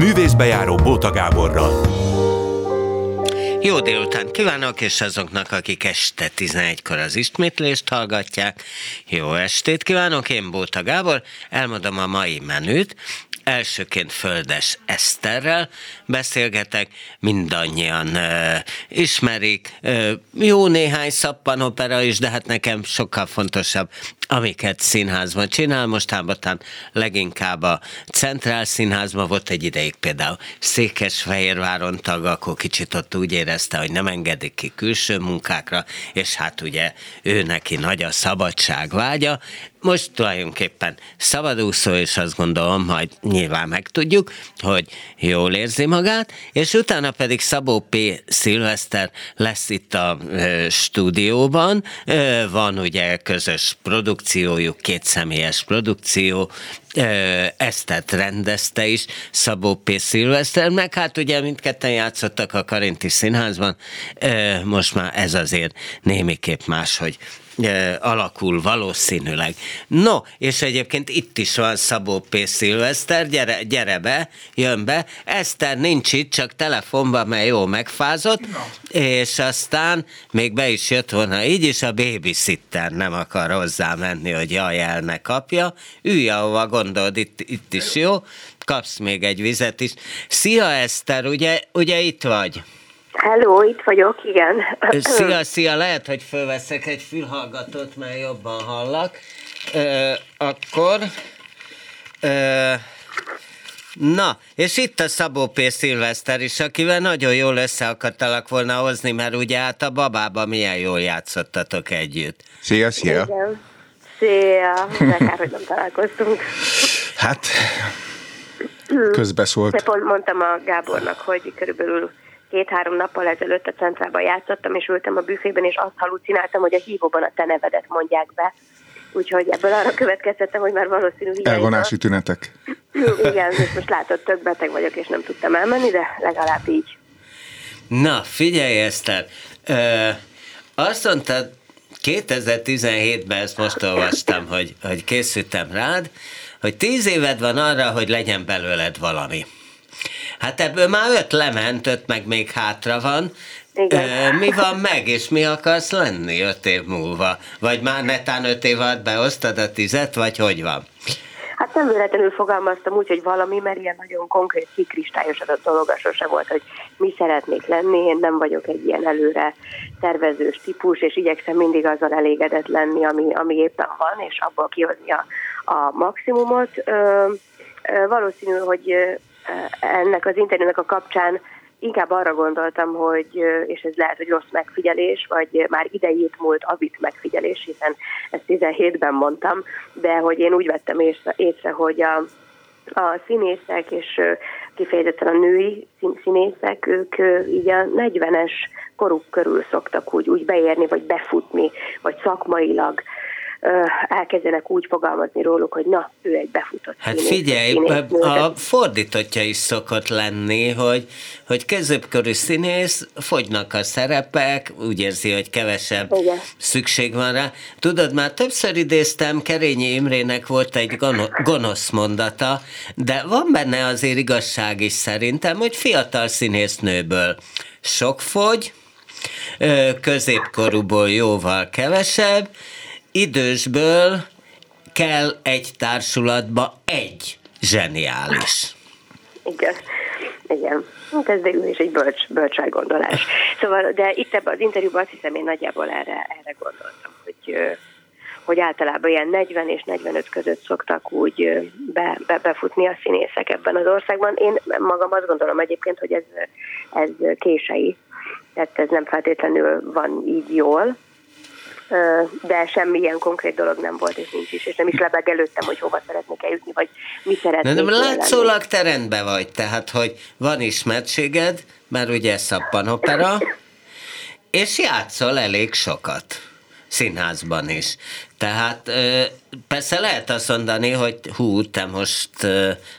Művészbejáró Bóta Gáborral. Jó délután kívánok, és azoknak, akik este 11-kor az ismétlést hallgatják. Jó estét kívánok, én Bóta Gábor, elmondom a mai menüt. Elsőként Földes Eszterrel beszélgetek, mindannyian uh, ismerik, uh, jó néhány szappanopera is, de hát nekem sokkal fontosabb amiket színházban csinál, mostában leginkább a Centrál Színházban volt egy ideig például Székesfehérváron tag, akkor kicsit ott úgy érezte, hogy nem engedik ki külső munkákra, és hát ugye ő neki nagy a szabadság vágya, most tulajdonképpen szabadúszó, és azt gondolom, hogy nyilván megtudjuk, hogy jól érzi magát, és utána pedig Szabó P. Szilveszter lesz itt a stúdióban, ö, van ugye közös produkciójuk, két személyes produkció, Esztet rendezte is, Szabó P. Szilveszter, meg hát ugye mindketten játszottak a Karinti Színházban, most már ez azért némiképp máshogy alakul valószínűleg. No, és egyébként itt is van Szabó P. Szilveszter, gyere, gyere be, jön be. Eszter nincs itt, csak telefonban, mert jó megfázott, és aztán még be is jött volna így is, a babysitter nem akar hozzá menni, hogy jaj, el ne kapja. Ülj, ahova gondolod, itt, itt is jó, kapsz még egy vizet is. Szia Eszter, ugye, ugye itt vagy? Hello, itt vagyok, igen. Szia, szia, lehet, hogy fölveszek egy fülhallgatót, mert jobban hallak. Ö, akkor... Ö, Na, és itt a Szabó P. Szilveszter is, akivel nagyon jól össze akartalak volna hozni, mert ugye hát a babába milyen jól játszottatok együtt. Szia, szia! Igen. Szia, de kár, hogy nem találkoztunk. Hát, közbeszólt. De pont mondtam a Gábornak, hogy körülbelül két-három nappal ezelőtt a centrában játszottam, és ültem a büfében, és azt halucináltam, hogy a hívóban a te nevedet mondják be. Úgyhogy ebből arra következtettem, hogy már valószínű Elvonási tünetek. Igen, és most látod, tök beteg vagyok, és nem tudtam elmenni, de legalább így. Na, figyelj Eszter, ö, azt mondtad, 2017-ben ezt most olvastam, hogy, hogy készültem rád, hogy tíz éved van arra, hogy legyen belőled valami. Hát ebből már öt lement, öt meg még hátra van. Igen. Mi van meg, és mi akarsz lenni öt év múlva? Vagy már netán öt év alatt beosztad a tizet, vagy hogy van? Hát nem véletlenül fogalmaztam úgy, hogy valami, mert ilyen nagyon konkrét, kikristályosodott dolog sose volt, hogy mi szeretnék lenni. Én nem vagyok egy ilyen előre tervezős típus, és igyekszem mindig azzal elégedett lenni, ami, ami éppen van, és abból kihozni a, a maximumot. Ö, ö, valószínű, hogy ennek az interjúnak a kapcsán inkább arra gondoltam, hogy, és ez lehet, hogy rossz megfigyelés, vagy már idejét múlt avit megfigyelés, hiszen ezt 17-ben mondtam, de hogy én úgy vettem észre, észre hogy a, a színészek, és kifejezetten a női színészek, ők így a 40-es koruk körül szoktak úgy, úgy beérni, vagy befutni, vagy szakmailag elkezdenek úgy fogalmazni róluk, hogy na, ő egy befutott Hát színész, figyelj, színész, a fordítottja is szokott lenni, hogy, hogy középkörű színész, fogynak a szerepek, úgy érzi, hogy kevesebb Igen. szükség van rá. Tudod, már többször idéztem, Kerényi Imrének volt egy gonosz mondata, de van benne azért igazság is szerintem, hogy fiatal színésznőből sok fogy, középkorúból jóval kevesebb, idősből kell egy társulatba egy zseniális. Igen, igen. Hát ez végül is egy bölcs, bölcs gondolás. Szóval, de itt ebben az interjúban azt hiszem én nagyjából erre, erre gondoltam, hogy hogy általában ilyen 40 és 45 között szoktak úgy be, be, befutni a színészek ebben az országban. Én magam azt gondolom egyébként, hogy ez, ez kései, tehát ez nem feltétlenül van így jól, de semmilyen konkrét dolog nem volt, és nincs is, és nem is lebeg előttem, hogy hova szeretnék eljutni, vagy mi szeretnék. De nem látszólag te rendben vagy, tehát, hogy van ismertséged, mert ugye szappanopera, és játszol elég sokat színházban is. Tehát persze lehet azt mondani, hogy hú, te most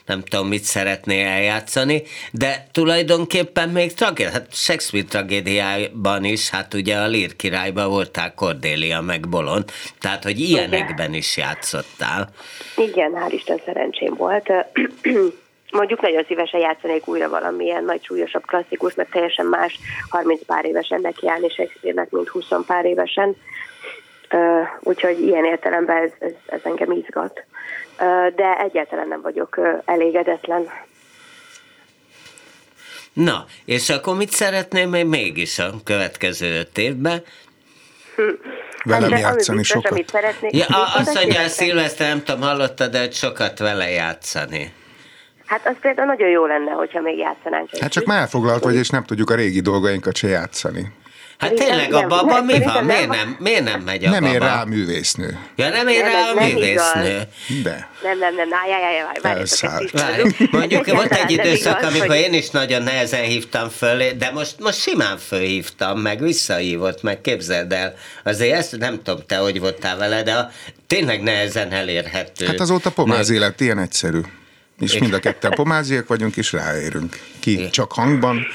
nem tudom, mit szeretnél eljátszani, de tulajdonképpen még tragédia, hát Shakespeare tragédiában is, hát ugye a Lír királyban voltál Cordélia meg Bolond, tehát hogy ilyenekben is játszottál. Igen, hál' Isten szerencsém volt. Mondjuk nagyon szívesen játszanék újra valamilyen nagy súlyosabb klasszikus, mert teljesen más 30 pár évesen nekiállni Shakespeare-nek, mint 20 pár évesen. Uh, úgyhogy ilyen értelemben ez, ez, ez engem izgat. Uh, de egyáltalán nem vagyok uh, elégedetlen. Na, és akkor mit szeretném még mégis a következő öt évben? Velem Hát, de ami játszani biztos, sokat. Amit szeretnék, Ja, azt mondja. Szilveszter, nem tudom, hallottad, de hogy sokat vele játszani. Hát az például nagyon jó lenne, hogyha még játszanánk. egy Hát csak már elfoglalt vagy, és nem tudjuk a régi dolgainkat se játszani. Hát tényleg a nem, baba nem, mi van? szerintem Miért nem. nem, miért nem megy a Nem baba? ér rá a művésznő. Ja, nem ér Nem, rá a nem művésznő. De. Nem, nem, nem, állj, állj, állj, Várj, mondjuk volt egy nem időszak, amikor én is nagyon nehezen hívtam föl, de most, most simán fölhívtam, meg visszahívott, meg képzeld el. Azért ezt nem tudom, te hogy voltál vele, de a, tényleg nehezen elérhető. Hát azóta pomázi Nő. lett ilyen egyszerű. És mind a ketten pomáziak vagyunk, és ráérünk. Ki csak hangban.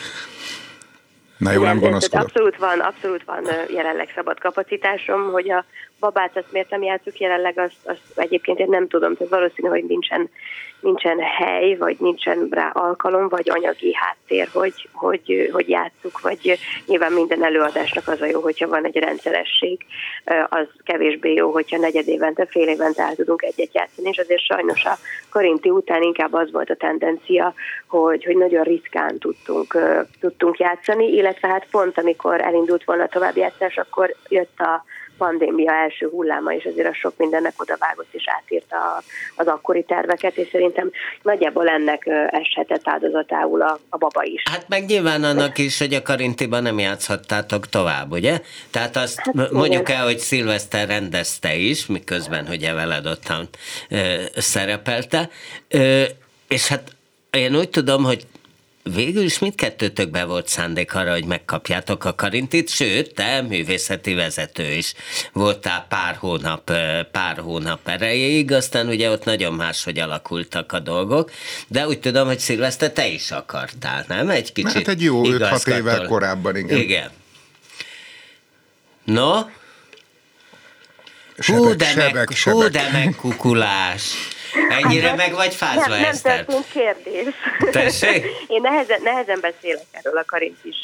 Na jó, nem Igen, tehát gonoszkodok. Abszolút van, abszolút van jelenleg szabad kapacitásom, hogy a babát azt miért nem játszuk jelenleg, azt, azt egyébként én nem tudom, tehát valószínű, hogy nincsen, nincsen hely, vagy nincsen rá alkalom, vagy anyagi háttér, hogy, hogy, hogy játsszuk, vagy nyilván minden előadásnak az a jó, hogyha van egy rendszeresség, az kevésbé jó, hogyha negyed évente, fél évente el tudunk egyet játszani, és azért sajnos a Korinti után inkább az volt a tendencia, hogy, hogy nagyon ritkán tudtunk, tudtunk játszani, illetve hát pont amikor elindult volna a továbbjátszás, akkor jött a pandémia első hulláma, és azért a sok mindennek odavágott és átírta az akkori terveket, és szerintem nagyjából ennek eshetett áldozatául a, a baba is. Hát meg nyilván annak is, hogy a Karintiban nem játszhattátok tovább, ugye? Tehát azt Hát hát, mondjuk igen. el, hogy Szilveszter rendezte is, miközben, hogy veled ottan ö, szerepelte. Ö, és hát én úgy tudom, hogy végül is mindkettőtökben volt szándék arra, hogy megkapjátok a Karintit, sőt, te művészeti vezető is voltál pár hónap, pár hónap erejéig, aztán ugye ott nagyon máshogy alakultak a dolgok, de úgy tudom, hogy Szilveszter te is akartál, nem? Egy kicsit Hát egy jó 5-6 igazgatol. évvel korábban, igen. Igen. No, hú, Sebek, de, sebek, meg, hú, sebek. de megkukulás. Ennyire meg vagy fázva, Hát nem, nem történt kérdés. Tessék? Én nehezen, nehezen beszélek erről a karintis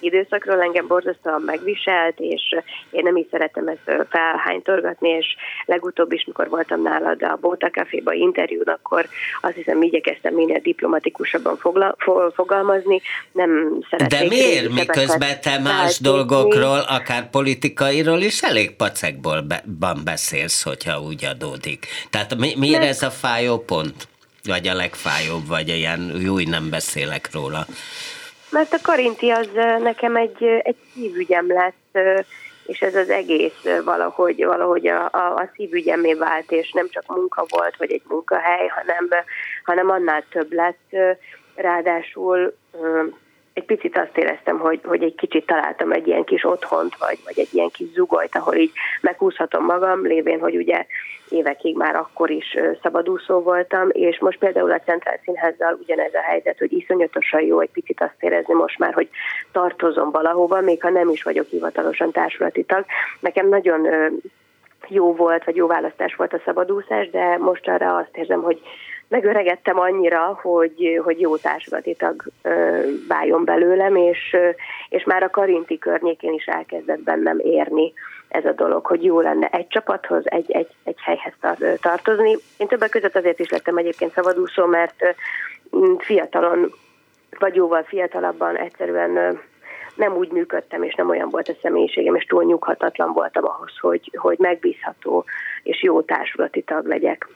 időszakról, engem borzasztóan megviselt, és én nem is szeretem ezt felhánytorgatni, és legutóbb is, mikor voltam nálad a Bóta Caféba interjún, akkor azt hiszem igyekeztem minél diplomatikusabban fogla, fo, fogalmazni. Nem szeretnék De miért, miközben te más dolgokról, akár politikairól is elég pacekból be, beszélsz, hogyha úgy adódik. Tehát mi, miért Mert- ez a fájó pont? Vagy a legfájóbb, vagy ilyen úgy nem beszélek róla. Mert a Karinti az nekem egy, egy szívügyem lett, és ez az egész valahogy, valahogy a, a, a szívügyemé vált, és nem csak munka volt, vagy egy munkahely, hanem, hanem annál több lett. Ráadásul egy picit azt éreztem, hogy, hogy egy kicsit találtam egy ilyen kis otthont, vagy, vagy egy ilyen kis zugolyt, ahol így meghúzhatom magam, lévén, hogy ugye évekig már akkor is szabadúszó voltam, és most például a Centrál Színházzal ugyanez a helyzet, hogy iszonyatosan jó egy picit azt érezni most már, hogy tartozom valahova, még ha nem is vagyok hivatalosan társulati tag. Nekem nagyon jó volt, vagy jó választás volt a szabadúszás, de most arra azt érzem, hogy megöregettem annyira, hogy, hogy jó társulati tag váljon belőlem, és, és már a Karinti környékén is elkezdett bennem érni ez a dolog, hogy jó lenne egy csapathoz, egy, egy, egy helyhez tartozni. Én többek között azért is lettem egyébként szabadúszó, mert fiatalon, vagy jóval fiatalabban egyszerűen nem úgy működtem, és nem olyan volt a személyiségem, és túl nyughatatlan voltam ahhoz, hogy, hogy megbízható és jó társulati tag legyek.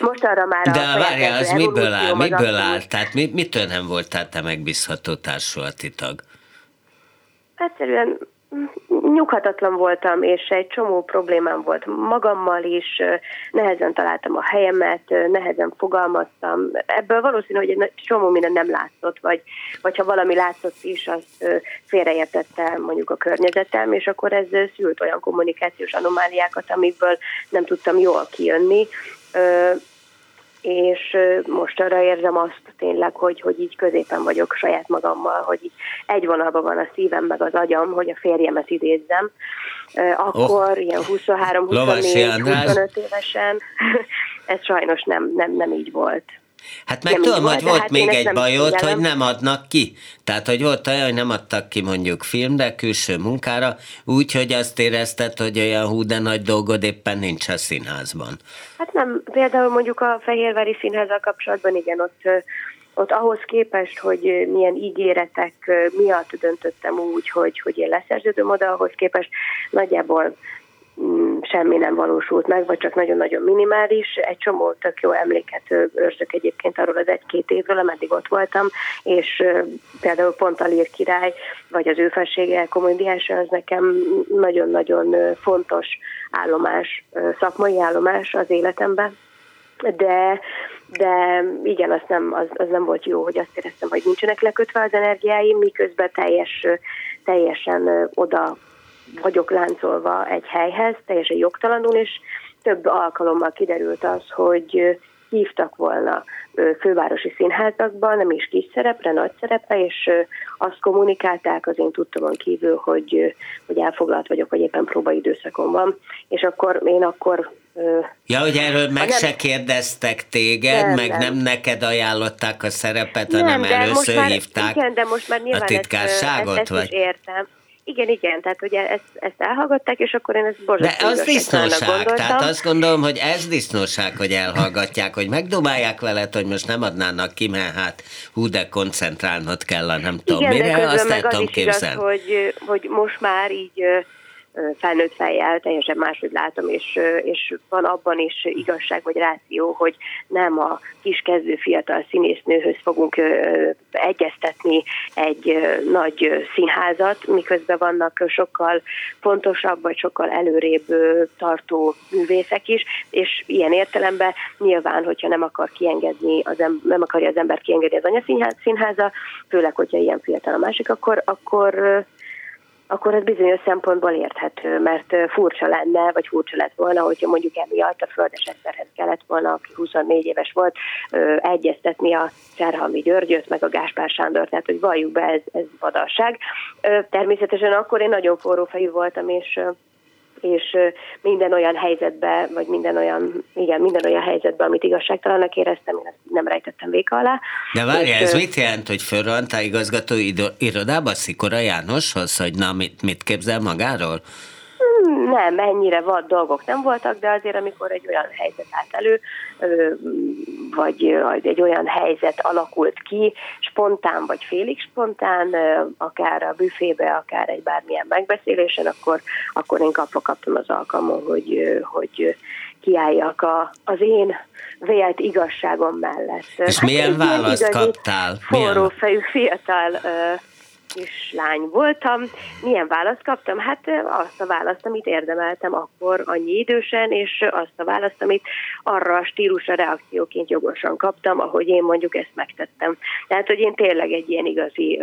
Most arra már De a várjál, az miből áll? Miből áll? Tehát mi, mitől nem voltál te megbízható társulati tag? Egyszerűen nyughatatlan voltam, és egy csomó problémám volt magammal is, nehezen találtam a helyemet, nehezen fogalmaztam. Ebből valószínű, hogy egy csomó minden nem látszott, vagy, vagy ha valami látszott is, azt félreértette mondjuk a környezetem, és akkor ez szült olyan kommunikációs anomáliákat, amiből nem tudtam jól kijönni és most arra érzem azt tényleg, hogy, hogy így középen vagyok saját magammal, hogy így egy vonalban van a szívem meg az agyam, hogy a férjemet idézzem. Akkor oh. ilyen 23, Lovasi 24, András. 25 évesen ez sajnos nem, nem, nem így volt. Hát meg tudom, hogy volt hát még egy bajot, hogy nem adnak ki. Tehát, hogy volt olyan, hogy nem adtak ki mondjuk filmre, külső munkára, úgy, hogy azt érezted, hogy olyan hú, de nagy dolgod éppen nincs a színházban. Hát nem, például mondjuk a Fehérvári Színházzal kapcsolatban igen, ott ott ahhoz képest, hogy milyen ígéretek miatt döntöttem úgy, hogy, hogy én leszerződöm oda, ahhoz képest nagyjából semmi nem valósult meg, vagy csak nagyon-nagyon minimális. Egy csomó tök jó emléket őrzök egyébként arról az egy-két évről, ameddig ott voltam, és például pont a Lír király, vagy az ő felsége komédiása, az nekem nagyon-nagyon fontos állomás, szakmai állomás az életemben. De de igen, az nem, az, az nem volt jó, hogy azt éreztem, hogy nincsenek lekötve az energiáim, miközben teljes, teljesen oda vagyok láncolva egy helyhez, teljesen jogtalanul, és több alkalommal kiderült az, hogy hívtak volna fővárosi színházakban, nem is kis szerepre, nagy szerepre, és azt kommunikálták az én tudtomon kívül, hogy, hogy elfoglalt vagyok, vagy éppen próbaidőszakon van, és akkor én akkor Ja, hogy erről meg nem, se kérdeztek téged, nem, meg nem. nem neked ajánlották a szerepet, nem, hanem először már, hívták igen, de most már a titkárságot? Ezt, ezt, vagy? értem. Igen, igen, tehát ugye ezt, ezt elhallgatták, és akkor én ezt borzasztó De az disznóság, tehát azt gondolom, hogy ez disznóság, hogy elhallgatják, hogy megdobálják veled, hogy most nem adnának ki, mert hát hú, de koncentrálnod kell, nem tudom igen, mire, azt el tudom képzelni. Igaz, hogy, hogy most már így felnőtt fejjel teljesen máshogy látom, és, és van abban is igazság vagy ráció, hogy nem a kis kezdő fiatal színésznőhöz fogunk egyeztetni egy nagy színházat, miközben vannak sokkal fontosabb vagy sokkal előrébb tartó művészek is, és ilyen értelemben nyilván, hogyha nem akar kiengedni, az em- nem akarja az ember kiengedni az anyaszínháza, főleg, hogyha ilyen fiatal a másik, akkor, akkor akkor ez bizonyos szempontból érthető, mert furcsa lenne, vagy furcsa lett volna, hogyha mondjuk emiatt a földes emberhez kellett volna, aki 24 éves volt, egyeztetni a Cserhalmi Györgyöt, meg a Gáspár Sándor, tehát hogy valljuk be, ez, ez vadasság. Természetesen akkor én nagyon forró fejű voltam, és és minden olyan helyzetbe, vagy minden olyan, igen, minden olyan helyzetbe, amit igazságtalannak éreztem, én ezt nem rejtettem véka alá. De várja, ez mit jelent, hogy fölrohant igazgató irodába Szikora Jánoshoz, hogy na, mit, mit képzel magáról? Nem, ennyire vad dolgok nem voltak, de azért, amikor egy olyan helyzet állt elő, vagy egy olyan helyzet alakult ki, spontán vagy félig spontán, akár a büfébe, akár egy bármilyen megbeszélésen, akkor, akkor én kapva kaptam az alkalmon, hogy, hogy kiálljak a, az én vélt igazságom mellett. És hát milyen választ kaptál? Forró fejű fiatal kislány voltam. Milyen választ kaptam? Hát azt a választ, amit érdemeltem akkor annyi idősen, és azt a választ, amit arra a stílusra reakcióként jogosan kaptam, ahogy én mondjuk ezt megtettem. Tehát, hogy én tényleg egy ilyen igazi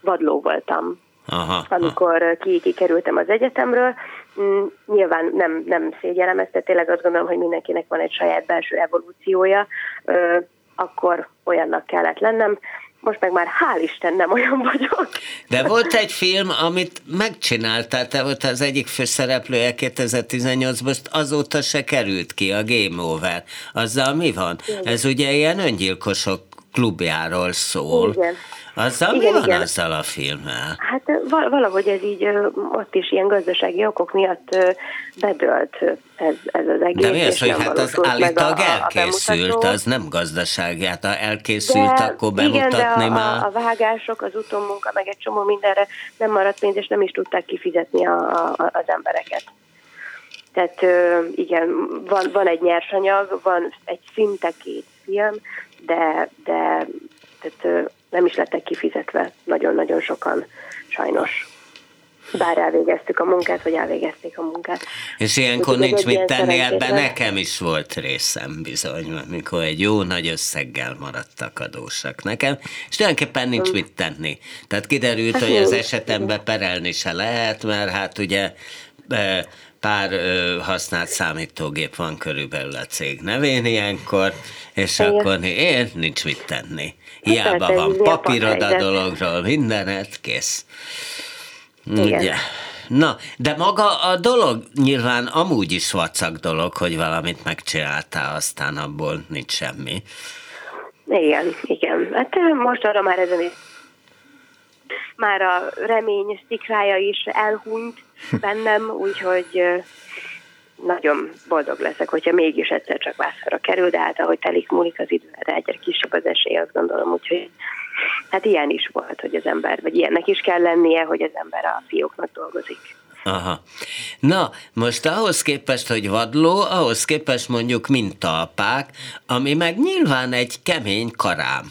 vadló voltam. Aha, amikor ki, kikerültem az egyetemről. Mm, nyilván nem, nem szégyelem ezt, de tényleg azt gondolom, hogy mindenkinek van egy saját belső evolúciója, akkor olyannak kellett lennem most meg már hál' Isten nem olyan vagyok. De volt egy film, amit megcsináltál, te volt az egyik főszereplője 2018-ban, azóta se került ki, a Game Over. Azzal mi van? Igen. Ez ugye ilyen öngyilkosok klubjáról szól. Igen. Azzal igen, mi van igen. azzal a filmmel? Hát valahogy ez így ott is ilyen gazdasági okok miatt bedölt ez, ez az egész. De mi az, hogy hát az állítólag elkészült, a az nem gazdasági, hát ha elkészült, de, akkor bemutatni igen, de a, már. A, a vágások, az utómunka, meg egy csomó mindenre nem maradt pénz, és nem is tudták kifizetni a, a, az embereket. Tehát igen, van, van egy nyersanyag, van egy szinte két film, de, de tehát, nem is lettek kifizetve nagyon-nagyon sokan, sajnos. Bár elvégeztük a munkát, vagy elvégezték a munkát. És ilyenkor Úgy, nincs mit tenni, ebben nekem is volt részem bizony, amikor egy jó nagy összeggel maradtak adósak nekem, és tulajdonképpen nincs hmm. mit tenni. Tehát kiderült, hát hogy az esetemben perelni se lehet, mert hát ugye pár ö, használt számítógép van körülbelül a cég nevén ilyenkor, és Igen. akkor én nincs mit tenni. Hiába hát, van papírod a dologról, mindenet, kész. Igen. Ugye. Na, de maga a dolog nyilván amúgy is vacak dolog, hogy valamit megcsináltál, aztán abból nincs semmi. Igen, igen. Hát most arra már ezen is már a remény szikrája is elhunyt bennem, úgyhogy nagyon boldog leszek, hogyha mégis egyszer csak vászra kerül, de hát ahogy telik múlik az idő, de egyre kisebb az esély, azt gondolom, úgyhogy hát ilyen is volt, hogy az ember, vagy ilyennek is kell lennie, hogy az ember a fióknak dolgozik. Aha. Na, most ahhoz képest, hogy vadló, ahhoz képest mondjuk mintalpák, ami meg nyilván egy kemény karám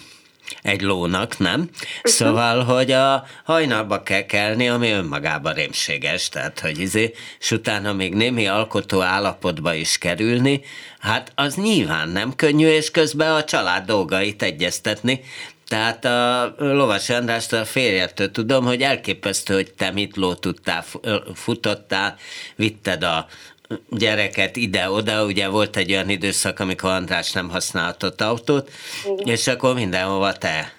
egy lónak, nem? Uh-huh. Szóval, hogy a hajnalba kell kelni, ami önmagában rémséges, tehát, hogy izé, és utána még némi alkotó állapotba is kerülni, hát az nyilván nem könnyű, és közben a család dolgait egyeztetni, tehát a Lovas Andrástól, a férjettől tudom, hogy elképesztő, hogy te mit ló tudtál, futottál, vitted a gyereket ide-oda, ugye volt egy olyan időszak, amikor András nem használhatott autót, Igen. és akkor mindenhova te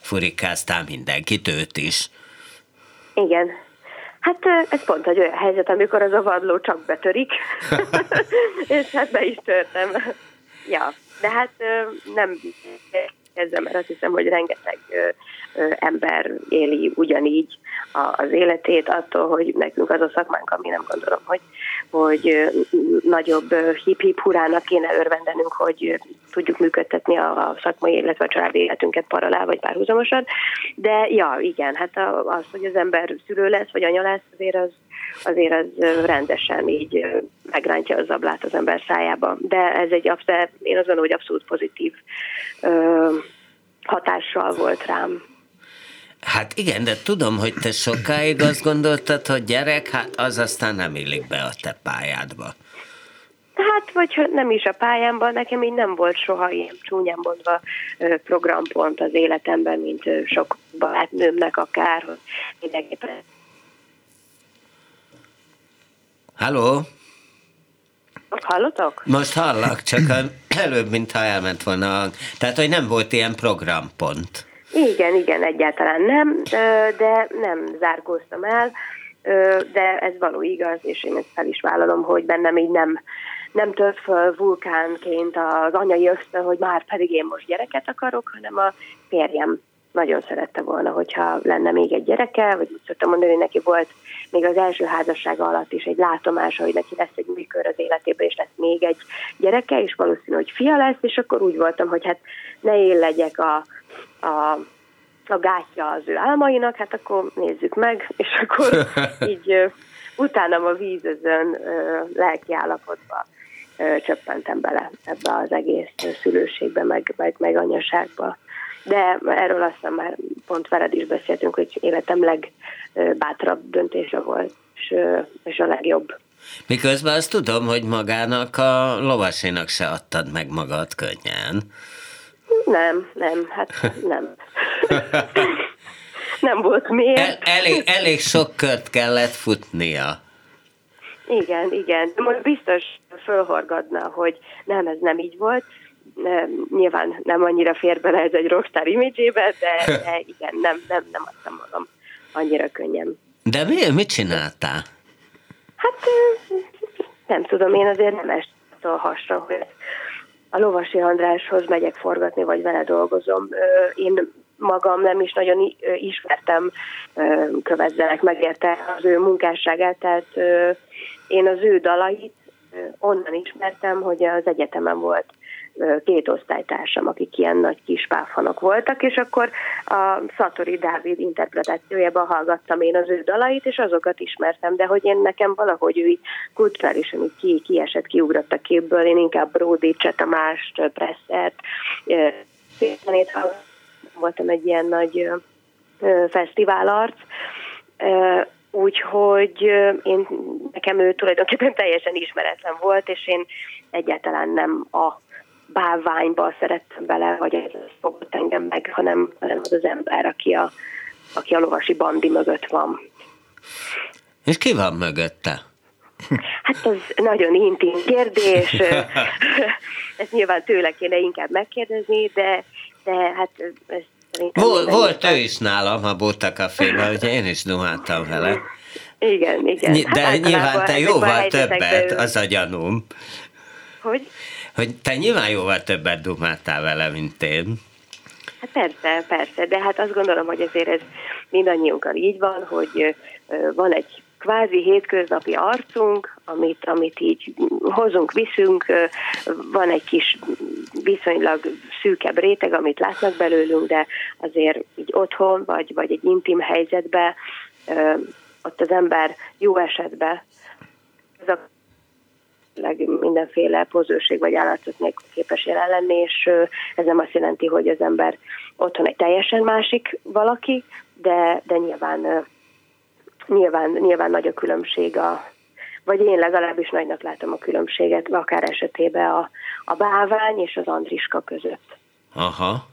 furikáztál mindenkit, őt is. Igen. Hát ez pont egy olyan helyzet, amikor az a vadló csak betörik, és hát be is törtem. ja, de hát nem kezdem, mert azt hiszem, hogy rengeteg ö, ö, ember éli ugyanígy a, az életét, attól, hogy nekünk az a szakmánk, ami nem gondolom, hogy, hogy nagyobb hip-hip hurának kéne örvendenünk, hogy tudjuk működtetni a, szakmai, illetve a családi életünket paralel vagy párhuzamosan. De ja, igen, hát az, hogy az ember szülő lesz, vagy anya lesz, azért az, azért az rendesen így megrántja az ablát az ember szájába. De ez egy abszolút, én azt gondolom, hogy abszolút pozitív hatással volt rám. Hát igen, de tudom, hogy te sokáig azt gondoltad, hogy gyerek, hát az aztán nem illik be a te pályádba. Hát, vagy nem is a pályámban, nekem így nem volt soha ilyen csúnyán mondva programpont az életemben, mint sok barátnőmnek akár, hogy mindenképpen. Halló? Hallotok? Most hallak, csak előbb, mintha elment volna. Tehát, hogy nem volt ilyen programpont. Igen, igen, egyáltalán nem, de nem zárkóztam el, de ez való igaz, és én ezt fel is vállalom, hogy bennem így nem, nem tört föl vulkánként az anyai ösztön, hogy már pedig én most gyereket akarok, hanem a férjem nagyon szerette volna, hogyha lenne még egy gyereke, vagy úgy szoktam mondani, hogy neki volt még az első házassága alatt is egy látomása, hogy neki lesz egy műkör az életében, és lesz még egy gyereke, és valószínű, hogy fia lesz, és akkor úgy voltam, hogy hát ne én legyek a, a a gátja az ő álmainak, hát akkor nézzük meg, és akkor így utánam a vízözön lelki állapotba csöppentem bele ebbe az egész szülőségbe, meg, meg, meg anyaságba. De erről aztán már pont veled is beszéltünk, hogy életem legbátrabb döntése volt, és, és a legjobb. Miközben azt tudom, hogy magának a lovasinak se adtad meg magad könnyen. Nem, nem, hát nem. nem volt miért. El, elég, elég sok kört kellett futnia. Igen, igen. Most biztos fölhorgadna, hogy nem, ez nem így volt. Nyilván nem annyira fér bele ez egy rockstar imidzsébe, de, de igen, nem, nem, nem adtam magam annyira könnyen. De mi, mit csináltál? Hát nem tudom, én azért nem estem a hasra, hogy a Lovasi Andráshoz megyek forgatni, vagy vele dolgozom. Én magam nem is nagyon ismertem kövezzenek, megérte az ő munkásságát, tehát én az ő dalait onnan ismertem, hogy az egyetemen volt két osztálytársam, akik ilyen nagy kis páfanok voltak, és akkor a Szatori Dávid interpretációjában hallgattam én az ő dalait, és azokat ismertem, de hogy én nekem valahogy ő így kulturálisan így ki, kiesett, kiugrott a képből, én inkább Brody, Csetamást, Presszert, szépenét voltam egy ilyen nagy fesztiválarc, úgyhogy én, nekem ő tulajdonképpen teljesen ismeretlen volt, és én egyáltalán nem a bálványba szerettem bele, vagy ez fogott engem meg, hanem, hanem az az ember, aki a, aki a lovasi bandi mögött van. És ki van mögötte? Hát ez nagyon intim kérdés. ez nyilván tőle kéne inkább megkérdezni, de, de hát ez Vol, volt ő is nálam a Bóta Caféban, hogy én is duháltam vele. Igen, igen. De hát nyilván te jóval többet, az a gyanúm. Hogy? Hogy te nyilván jóval többet dumáltál vele, mint én. Hát persze, persze, de hát azt gondolom, hogy azért ez mindannyiunkkal így van, hogy van egy kvázi hétköznapi arcunk, amit, amit így hozunk, viszünk, van egy kis viszonylag szűkebb réteg, amit látnak belőlünk, de azért így otthon, vagy, vagy egy intim helyzetben, ott az ember jó esetben ez a mindenféle pozőség vagy állatot nélkül képes jelen lenni, és ez nem azt jelenti, hogy az ember otthon egy teljesen másik valaki, de, de nyilván, nyilván, nyilván nagy a különbség a, vagy én legalábbis nagynak látom a különbséget, akár esetében a, a bálvány és az Andriska között. Aha.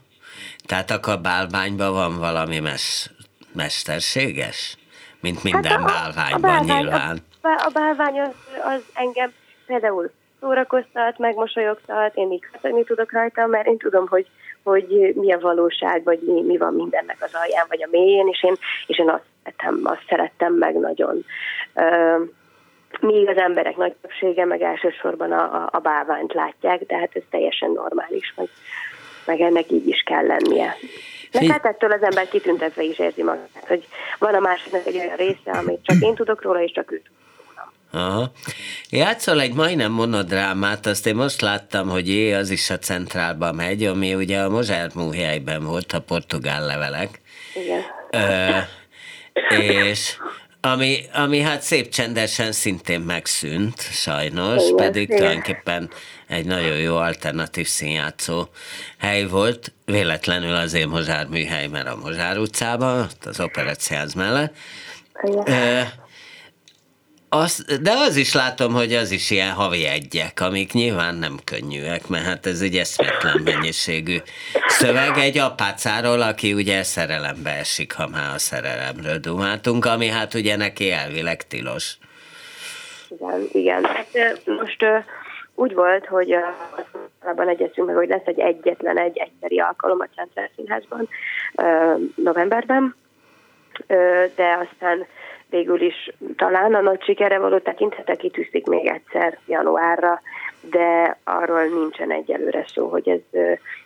Tehát akkor a bálványban van valami mes, mesterséges? Mint minden hát a, bálványban a bálvány, nyilván. A, a bálvány az, az engem például szórakoztat, megmosolyogtat, én így hatani tudok rajta, mert én tudom, hogy, hogy mi a valóság, vagy mi, mi van mindennek az alján, vagy a mélyén, és én, és én azt, szerettem, azt szerettem meg nagyon. Uh, míg az emberek nagy többsége meg elsősorban a, a, a bálványt látják, de hát ez teljesen normális, meg, meg ennek így is kell lennie. Meg hát ettől az ember kitüntetve is érzi magát, hogy van a másiknak egy olyan része, amit csak én tudok róla, és csak ő tud Aha. Játszol egy majdnem monodrámát, azt én most láttam, hogy é, az is a centrálba megy, ami ugye a Mozsár Múhelyben volt, a portugál levelek. Igen. Ö, és ami, ami hát szép csendesen szintén megszűnt, sajnos, igen, pedig igen. tulajdonképpen egy nagyon jó alternatív színjátszó hely volt, véletlenül azért Mozsár műhely, mert a Mozsár utcában, az operetszínház mellett. Igen. Az, de az is látom, hogy az is ilyen havi egyek, amik nyilván nem könnyűek, mert hát ez egy eszmetlen mennyiségű szöveg egy apácáról, aki ugye szerelembe esik, ha már a szerelemről dumáltunk, ami hát ugye neki elvileg tilos. Igen, igen. Hát most úgy volt, hogy abban egyeztünk meg, hogy lesz egy egyetlen egy egyszeri alkalom a Centrál Színházban novemberben, de aztán végül is talán a nagy sikere való tekintetek kitűzték még egyszer januárra, de arról nincsen egyelőre szó, hogy ez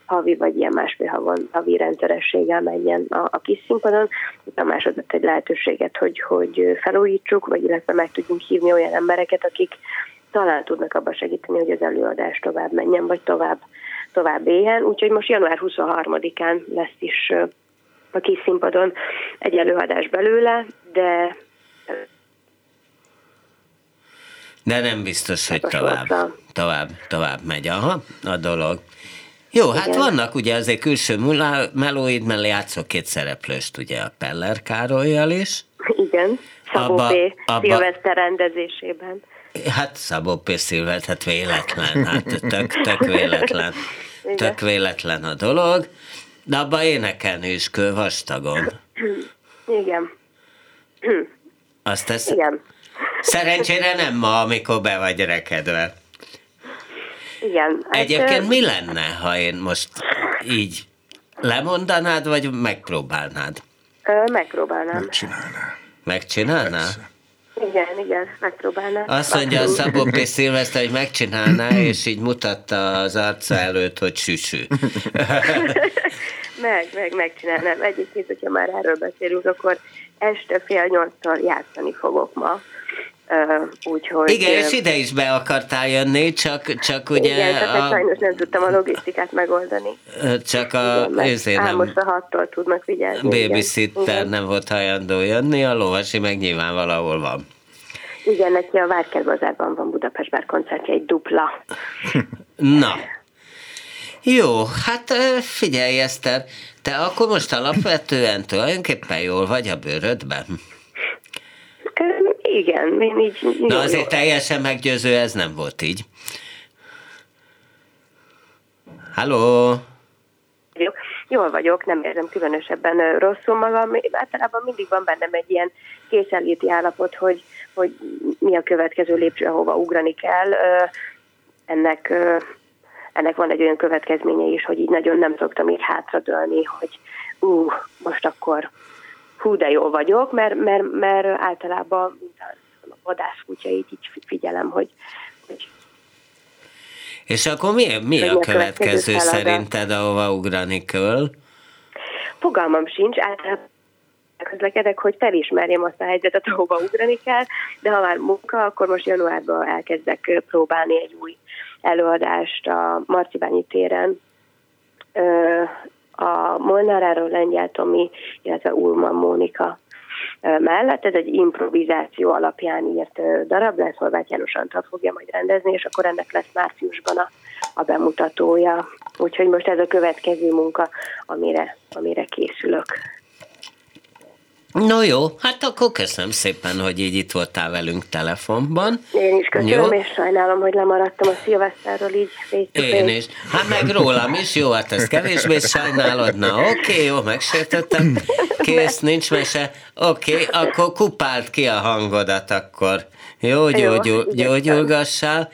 havi vagy ilyen másfél havon, havi rendszerességgel menjen a, a kis színpadon. A másodott egy lehetőséget, hogy, hogy felújítsuk, vagy illetve meg tudjunk hívni olyan embereket, akik talán tudnak abba segíteni, hogy az előadás tovább menjen, vagy tovább, tovább éljen. Úgyhogy most január 23-án lesz is a kis színpadon egy előadás belőle, de de nem biztos, hogy tovább, tovább, tovább megy Aha, a dolog. Jó, hát Igen. vannak ugye azért külső melóid, mellé játszok két szereplőst, ugye a Peller Károlyjal is. Igen, Szabó abba, P. Abba, Szilveszter rendezésében. Hát Szabó P. Szilveszter, hát véletlen, hát tök, tök véletlen. Igen. Tök véletlen a dolog, de abba énekelni is kő vastagon. Igen. Azt tesz? Igen. Szerencsére nem ma, amikor be vagy rekedve. Igen. Hát, Egyébként mi lenne, ha én most így lemondanád, vagy megpróbálnád? Ö, megpróbálnám. Megcsinálná. Megcsinálná? Igen, igen, megpróbálná. Azt mondja a Szabó P. Szilveszter, hogy megcsinálná, és így mutatta az arca előtt, hogy süsű. meg, meg, megcsinálnám. Egyébként, hogyha már erről beszélünk, akkor este fél nyolctól játszani fogok ma. Uh, úgyhogy, Igen, és ide is be akartál jönni, csak, csak ugye... Igen, csak a, sajnos nem tudtam a logisztikát megoldani. Csak a... Igen, nem, most a hattól tudnak vigyázni. Babysitter nem volt hajlandó jönni, a lovasi meg nyilván valahol van. Igen, neki a Várkertbazárban van Budapest bár koncertje, egy dupla. Na, jó, hát figyelj Eszter, te akkor most alapvetően tulajdonképpen jól vagy a bőrödben? Igen, én így... Na azért jól. teljesen meggyőző ez nem volt így. Halló? Jó, jól vagyok, nem érzem különösebben rosszul magam. Általában mindig van bennem egy ilyen készenléti állapot, hogy, hogy mi a következő lépcső, ahova ugrani kell. Ennek ennek van egy olyan következménye is, hogy így nagyon nem szoktam így hátradőlni, hogy ú, uh, most akkor hú, de jó vagyok, mert, mert, mert általában a vadászkutya így, figyelem, hogy, hogy és akkor mi, mi a következő, következő szerinted, ahova ugrani kell? Fogalmam sincs, általában közlekedek, hogy felismerjem azt a helyzetet, ahova ugrani kell, de ha már munka, akkor most januárban elkezdek próbálni egy új előadást a Marcibányi téren a Molnáráról Lengyel Tomi, illetve Ulman Mónika mellett. Ez egy improvizáció alapján írt darab lesz, Horváth János Antal fogja majd rendezni, és akkor ennek lesz márciusban a, a bemutatója. Úgyhogy most ez a következő munka, amire, amire készülök. No jó, hát akkor köszönöm szépen, hogy így itt voltál velünk telefonban. Én is köszönöm, jó? és sajnálom, hogy lemaradtam a szilveszterről így Én is. Hát meg rólam is, jó, hát ezt kevésbé sajnálod. Na oké, okay, jó, megsértettem. Kész, nincs mese. Oké, okay, akkor kupált ki a hangodat akkor. Jó, gyógyul, gyógyulgassál.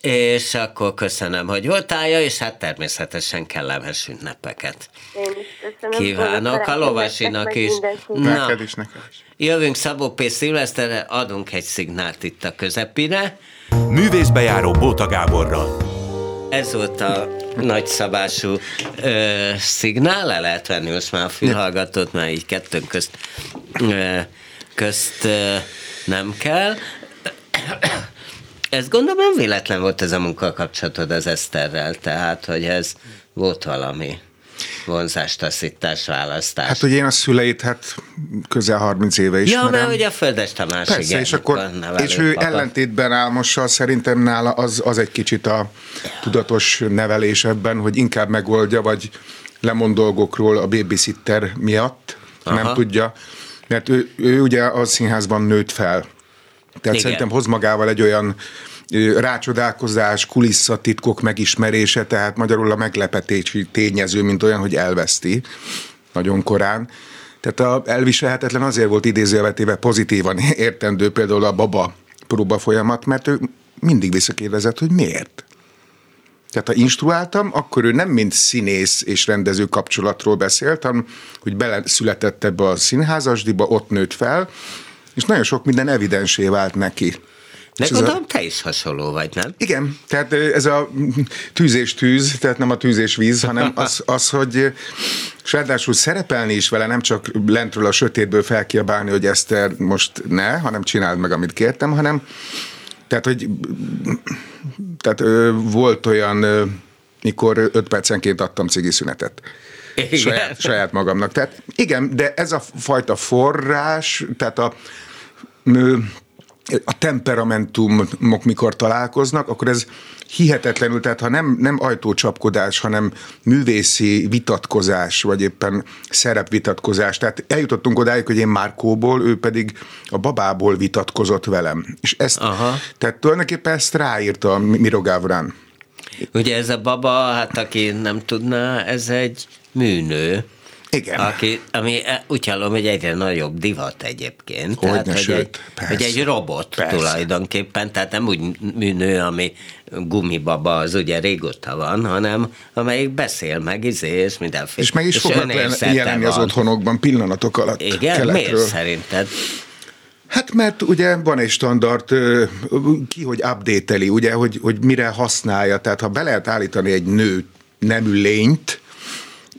És akkor köszönöm, hogy voltál, és hát természetesen kellemes ünnepeket. Én is köszönöm. Kívánok a lovasinak is. Na, neked is, neked is. Jövünk Szabó P. Szilveszterre, adunk egy szignált itt a közepére. Művészbejáró Bóta Gáborral. Ez volt a nagyszabású ö, szignál, le lehet venni most már a fülhallgatót, mert így kettőnk közt, ö, közt ö, nem kell. Ez gondolom nem véletlen volt ez a munkakapcsolatod az Eszterrel, tehát, hogy ez volt valami vonzástaszítás, választás. Hát, hogy én a szüleit, hát közel 30 éve is. Ja, mert ugye a Földes Tamás, Persze, igen, és, akkor, és ő papa. ellentétben Álmossal szerintem nála az, az egy kicsit a tudatos nevelés ebben, hogy inkább megoldja, vagy lemond dolgokról a babysitter miatt, Aha. nem tudja, mert ő, ő ugye a színházban nőtt fel. Tehát Igen. szerintem hoz magával egy olyan rácsodálkozás, kulisszatitkok megismerése, tehát magyarul a meglepetési tényező, mint olyan, hogy elveszti nagyon korán. Tehát a elviselhetetlen azért volt idézővetéve pozitívan értendő például a baba próba folyamat, mert ő mindig visszakérdezett, hogy miért. Tehát ha instruáltam, akkor ő nem mint színész és rendező kapcsolatról beszélt, hanem hogy beleszületett ebbe a színházasdiba, ott nőtt fel, és nagyon sok minden evidensé vált neki. De és gondolom, a... te is hasonló vagy, nem? Igen, tehát ez a tűz és tűz, tehát nem a tűz és víz, hanem az, az hogy és ráadásul szerepelni is vele, nem csak lentről a sötétből felkiabálni, hogy Eszter most ne, hanem csináld meg, amit kértem, hanem tehát, hogy tehát volt olyan, mikor öt percenként adtam cigiszünetet. Saját, saját magamnak. Tehát igen, de ez a fajta forrás, tehát a a temperamentumok mikor találkoznak, akkor ez hihetetlenül, tehát ha nem, nem ajtócsapkodás, hanem művészi vitatkozás, vagy éppen szerepvitatkozás. Tehát eljutottunk odáig, hogy én Márkóból, ő pedig a babából vitatkozott velem. És ezt, Aha. tehát tulajdonképpen ezt ráírta Miro Gavran. Ugye ez a baba, hát aki nem tudná, ez egy műnő. Igen. Aki, ami e, úgy hallom, hogy egyre nagyobb divat egyébként. Hogy tehát, hogy, sőt, egy, persze. hogy egy robot persze. tulajdonképpen, tehát nem úgy műnő, ami gumibaba, az ugye régóta van, hanem amelyik beszél meg, izé, és mindenféle. És meg is fognak jelenni az otthonokban pillanatok alatt. Igen, keletről. miért szerinted? Hát mert ugye van egy standard, ki hogy update ugye, hogy, hogy mire használja, tehát ha be lehet állítani egy nő nemű lényt,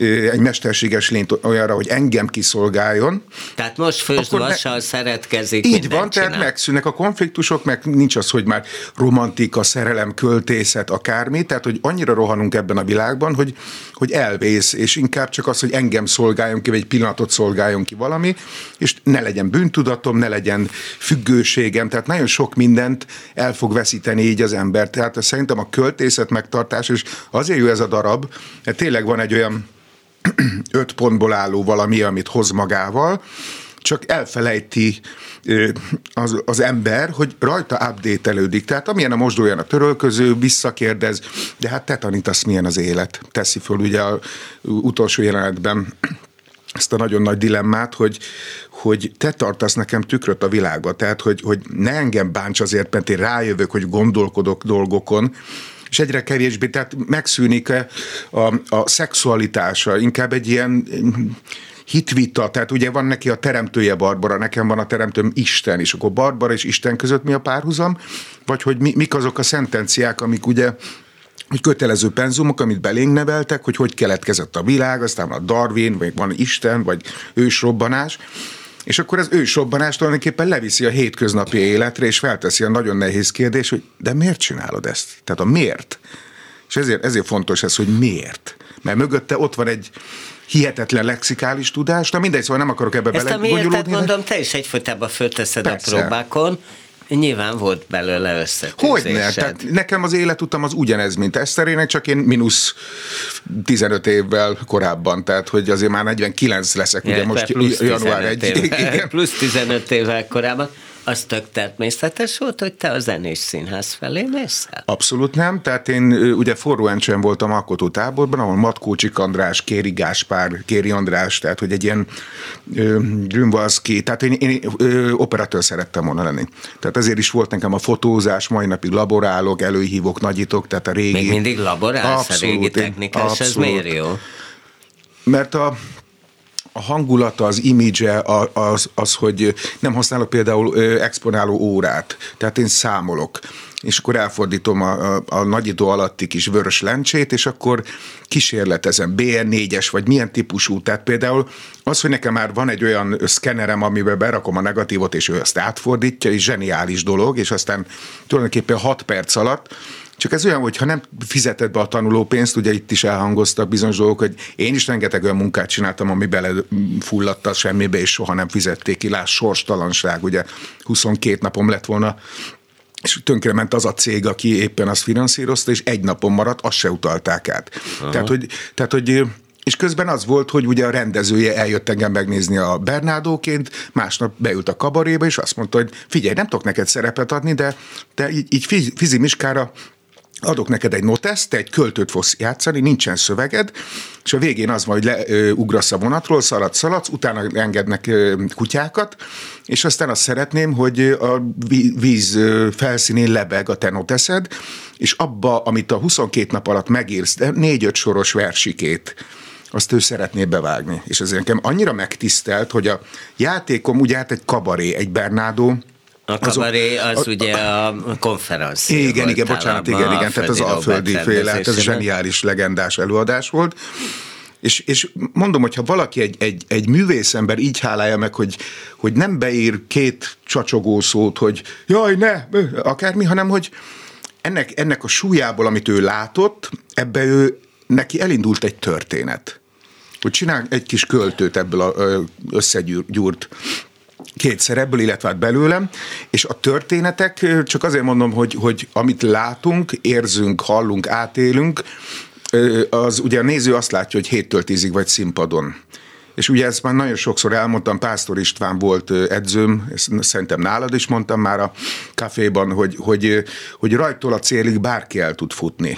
egy mesterséges lényt olyanra, hogy engem kiszolgáljon. Tehát most főzvassal ne... szeretkezik. Így van, csinál. tehát megszűnnek a konfliktusok, meg nincs az, hogy már romantika, szerelem, költészet, akármi, tehát hogy annyira rohanunk ebben a világban, hogy, hogy elvész, és inkább csak az, hogy engem szolgáljon ki, vagy egy pillanatot szolgáljon ki valami, és ne legyen bűntudatom, ne legyen függőségem, tehát nagyon sok mindent el fog veszíteni így az ember. Tehát szerintem a költészet megtartás, és azért jó ez a darab, mert tényleg van egy olyan öt pontból álló valami, amit hoz magával, csak elfelejti az, az ember, hogy rajta update Tehát amilyen a mosdóján a törölköző, visszakérdez, de hát te tanítasz, milyen az élet. Teszi föl ugye a utolsó jelenetben ezt a nagyon nagy dilemmát, hogy, hogy te tartasz nekem tükröt a világba, tehát hogy, hogy ne engem bánts azért, mert én rájövök, hogy gondolkodok dolgokon, és egyre kevésbé, tehát megszűnik a, a szexualitása, inkább egy ilyen hitvita, tehát ugye van neki a teremtője Barbara, nekem van a teremtőm Isten, és akkor Barbara és Isten között mi a párhuzam, vagy hogy mi, mik azok a szentenciák, amik ugye hogy kötelező penzumok, amit belénk neveltek, hogy hogy keletkezett a világ, aztán a Darwin, vagy van Isten, vagy ősrobbanás, és akkor az ősrobbanás tulajdonképpen leviszi a hétköznapi életre, és felteszi a nagyon nehéz kérdés, hogy de miért csinálod ezt? Tehát a miért? És ezért, ezért fontos ez, hogy miért. Mert mögötte ott van egy hihetetlen lexikális tudás, na mindegy, szóval nem akarok ebbe Ezt a miért, mondom, te is egyfolytában fölteszed Persze. a próbákon, Nyilván volt belőle összetűzésed. Hogyne, tehát nekem az életutam az ugyanez, mint Eszterének, csak én mínusz 15 évvel korábban, tehát hogy azért már 49 leszek, ja, ugye most január 1 év, Plusz 15 évvel korábban az tök természetes volt, hogy te a zenés színház felé mész el? Abszolút nem, tehát én ugye forró encsen voltam alkotó táborban, ahol Matkócsik András, Kéri Gáspár, Kéri András, tehát hogy egy ilyen Grünwalski, tehát én, én ö, operatőr szerettem volna lenni. Tehát ezért is volt nekem a fotózás, mai napig laborálok, előhívok, nagyítok, tehát a régi... Még mindig laborálsz abszolút, a régi technikás, ez miért jó? Mert a, a hangulata, az image az, az, hogy nem használok például exponáló órát, tehát én számolok. És akkor elfordítom a, a, a nagyító alatti kis vörös lencsét, és akkor kísérletezem. BN4-es, vagy milyen típusú. Tehát például az, hogy nekem már van egy olyan szkennerem, amiben berakom a negatívot, és ő azt átfordítja, és zseniális dolog, és aztán tulajdonképpen 6 perc alatt csak ez olyan, hogy ha nem fizeted be a tanulópénzt, ugye itt is elhangoztak bizonyos dolgok, hogy én is rengeteg olyan munkát csináltam, ami bele fulladt a semmibe, és soha nem fizették ki. Láss, sorstalanság, ugye 22 napom lett volna és tönkrement az a cég, aki éppen azt finanszírozta, és egy napon maradt, azt se utalták át. Tehát hogy, tehát, hogy és közben az volt, hogy ugye a rendezője eljött engem megnézni a Bernádóként, másnap beült a kabaréba, és azt mondta, hogy figyelj, nem tudok neked szerepet adni, de te így, így Fizi Miskára adok neked egy noteszt, te egy költőt fogsz játszani, nincsen szöveged, és a végén az van, hogy leugrasz a vonatról, szaladsz, szaladsz, utána engednek kutyákat, és aztán azt szeretném, hogy a víz felszínén lebeg a te noteszed, és abba, amit a 22 nap alatt megírsz, négy-öt soros versikét, azt ő szeretné bevágni. És ez nekem annyira megtisztelt, hogy a játékom ugye hát egy kabaré, egy Bernádó, a kabaré az, az ugye a konferencia Igen, igen, bocsánat, igen, igen, tehát az alföldi féle, hát ez zseniális, legendás előadás volt. És, és mondom, hogyha valaki egy, egy, egy művészember így hálálja meg, hogy, hogy nem beír két csacsogó szót, hogy jaj, ne, akármi, hanem hogy ennek, ennek a súlyából, amit ő látott, ebbe ő, neki elindult egy történet. Hogy csinál egy kis költőt ebből a összegyúrt két szerepből, illetve hát belőlem, és a történetek, csak azért mondom, hogy, hogy amit látunk, érzünk, hallunk, átélünk, az ugye a néző azt látja, hogy 7-től 10-ig vagy színpadon. És ugye ezt már nagyon sokszor elmondtam, Pásztor István volt edzőm, ezt szerintem nálad is mondtam már a kaféban, hogy, hogy, hogy rajtól a célig bárki el tud futni.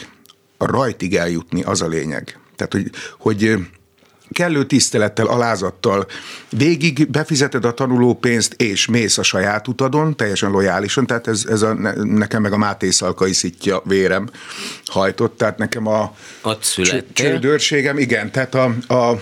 A rajtig eljutni, az a lényeg. Tehát, hogy, hogy kellő tisztelettel, alázattal végig befizeted a tanulópénzt, és mész a saját utadon, teljesen lojálisan, tehát ez, ez a, nekem meg a Máté Szalkai szitja vérem hajtott, tehát nekem a csődőrségem, igen, tehát a, a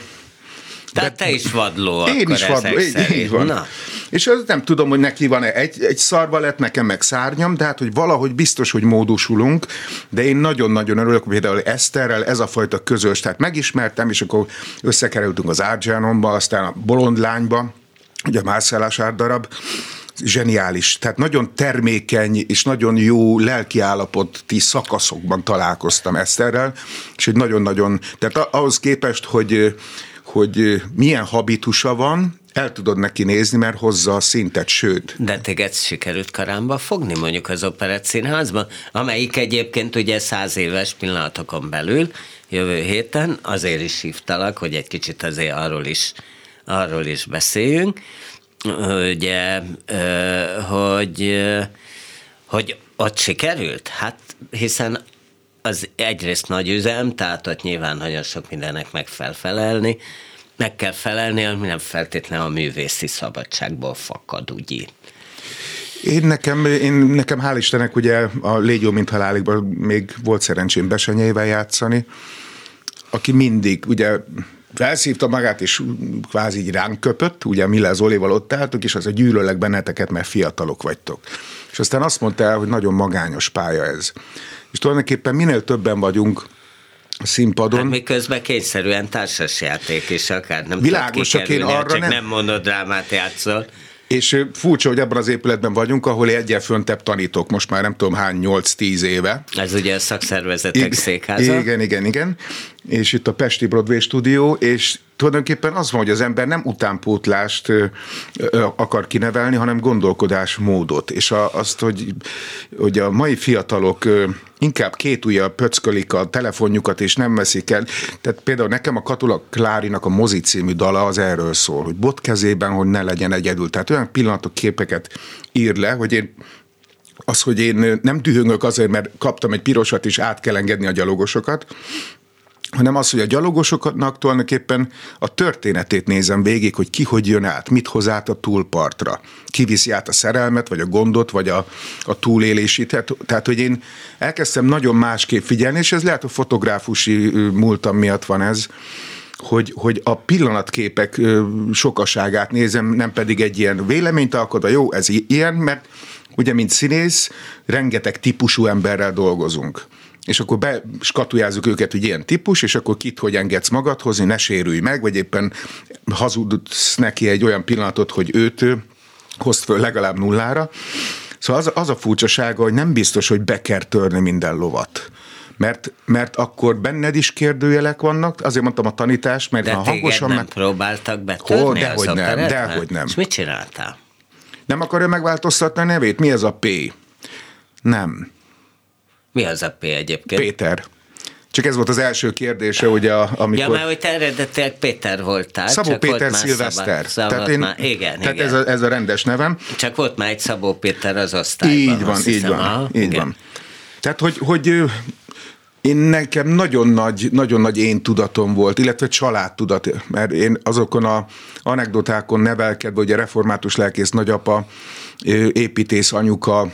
tehát te is vadló Én is vadló, így, így van. Na. És az nem tudom, hogy neki van egy, egy szarva lett, nekem meg szárnyam, de hát, hogy valahogy biztos, hogy módosulunk, de én nagyon-nagyon örülök, például Eszterrel ez a fajta közös, tehát megismertem, és akkor összekerültünk az Árgyánomba, aztán a Bolond lányba, ugye a Márszállás darab, zseniális, tehát nagyon termékeny és nagyon jó lelkiállapoti szakaszokban találkoztam Eszterrel, és egy nagyon-nagyon, tehát ahhoz képest, hogy hogy milyen habitusa van, el tudod neki nézni, mert hozza a szintet, sőt. De téged sikerült karámba fogni mondjuk az Operett Színházban, amelyik egyébként ugye száz éves pillanatokon belül jövő héten, azért is hívtalak, hogy egy kicsit azért arról is, arról is beszéljünk, ugye, hogy, hogy ott sikerült? Hát hiszen az egyrészt nagy üzem, tehát ott nyilván nagyon sok mindennek meg fel felelni, meg kell felelni, ami nem feltétlenül a művészi szabadságból fakad, ugye? Én nekem, én nekem hál' Istennek ugye a Légy jó, mint halálikban még volt szerencsém Besenyével játszani, aki mindig, ugye felszívta magát, és kvázi így ránk köpött, ugye Miller Zolival ott álltok, és az a gyűlölek benneteket, mert fiatalok vagytok. És aztán azt mondta el, hogy nagyon magányos pálya ez. És tulajdonképpen minél többen vagyunk a színpadon. Hát miközben kényszerűen társasjáték is akár nem Világos, csak én arra csak nem... nem monodrámát játszol. És furcsa, hogy abban az épületben vagyunk, ahol egyen föntebb tanítok, most már nem tudom hány, 8-10 éve. Ez ugye a szakszervezetek székháza. Igen, igen, igen. És itt a Pesti Broadway stúdió, és tulajdonképpen az van, hogy az ember nem utánpótlást akar kinevelni, hanem gondolkodásmódot. És a, azt, hogy, hogy a mai fiatalok inkább két ujjal pöckölik a telefonjukat, és nem veszik el. Tehát például nekem a Katula Klárinak a Mozi című dala az erről szól, hogy bot kezében, hogy ne legyen egyedül. Tehát olyan pillanatok, képeket ír le, hogy én az, hogy én nem dühöngök azért, mert kaptam egy pirosat, és át kell engedni a gyalogosokat, hanem az, hogy a gyalogosoknak tulajdonképpen a történetét nézem végig, hogy ki hogy jön át, mit hoz át a túlpartra. Ki viszi át a szerelmet, vagy a gondot, vagy a, a túlélését. Tehát, tehát, hogy én elkezdtem nagyon másképp figyelni, és ez lehet a fotográfusi múltam miatt van ez, hogy, hogy a pillanatképek sokaságát nézem, nem pedig egy ilyen véleményt alkotva, jó, ez ilyen, mert ugye, mint színész, rengeteg típusú emberrel dolgozunk és akkor beskatujázzuk őket, hogy ilyen típus, és akkor kit hogy engedsz magadhoz, ne sérülj meg, vagy éppen hazudsz neki egy olyan pillanatot, hogy őt hozd föl legalább nullára. Szóval az, az a furcsasága, hogy nem biztos, hogy be kell törni minden lovat. Mert, mert akkor benned is kérdőjelek vannak, azért mondtam a tanítás, mert De ha hangosan nem meg... próbáltak betörni Hol, dehogy nem, dehogy nem. És mit csináltál? Nem akarja megváltoztatni a nevét? Mi ez a P? Nem. Mi az a P egyébként? Péter. Csak ez volt az első kérdése, ugye, amikor... Ja, mert hogy te eredetileg Péter voltál. Szabó csak Péter Szilveszter. Szabad, tehát én, már, igen, tehát igen. Ez, a, ez a rendes nevem. Csak volt már egy Szabó Péter az osztályban. Így van, így hiszem, van, aha, így igen. van. Tehát, hogy, hogy én nekem nagyon nagy, nagyon nagy én tudatom volt, illetve családtudat, mert én azokon a anekdotákon nevelkedve, a református lelkész nagyapa, építész anyuka,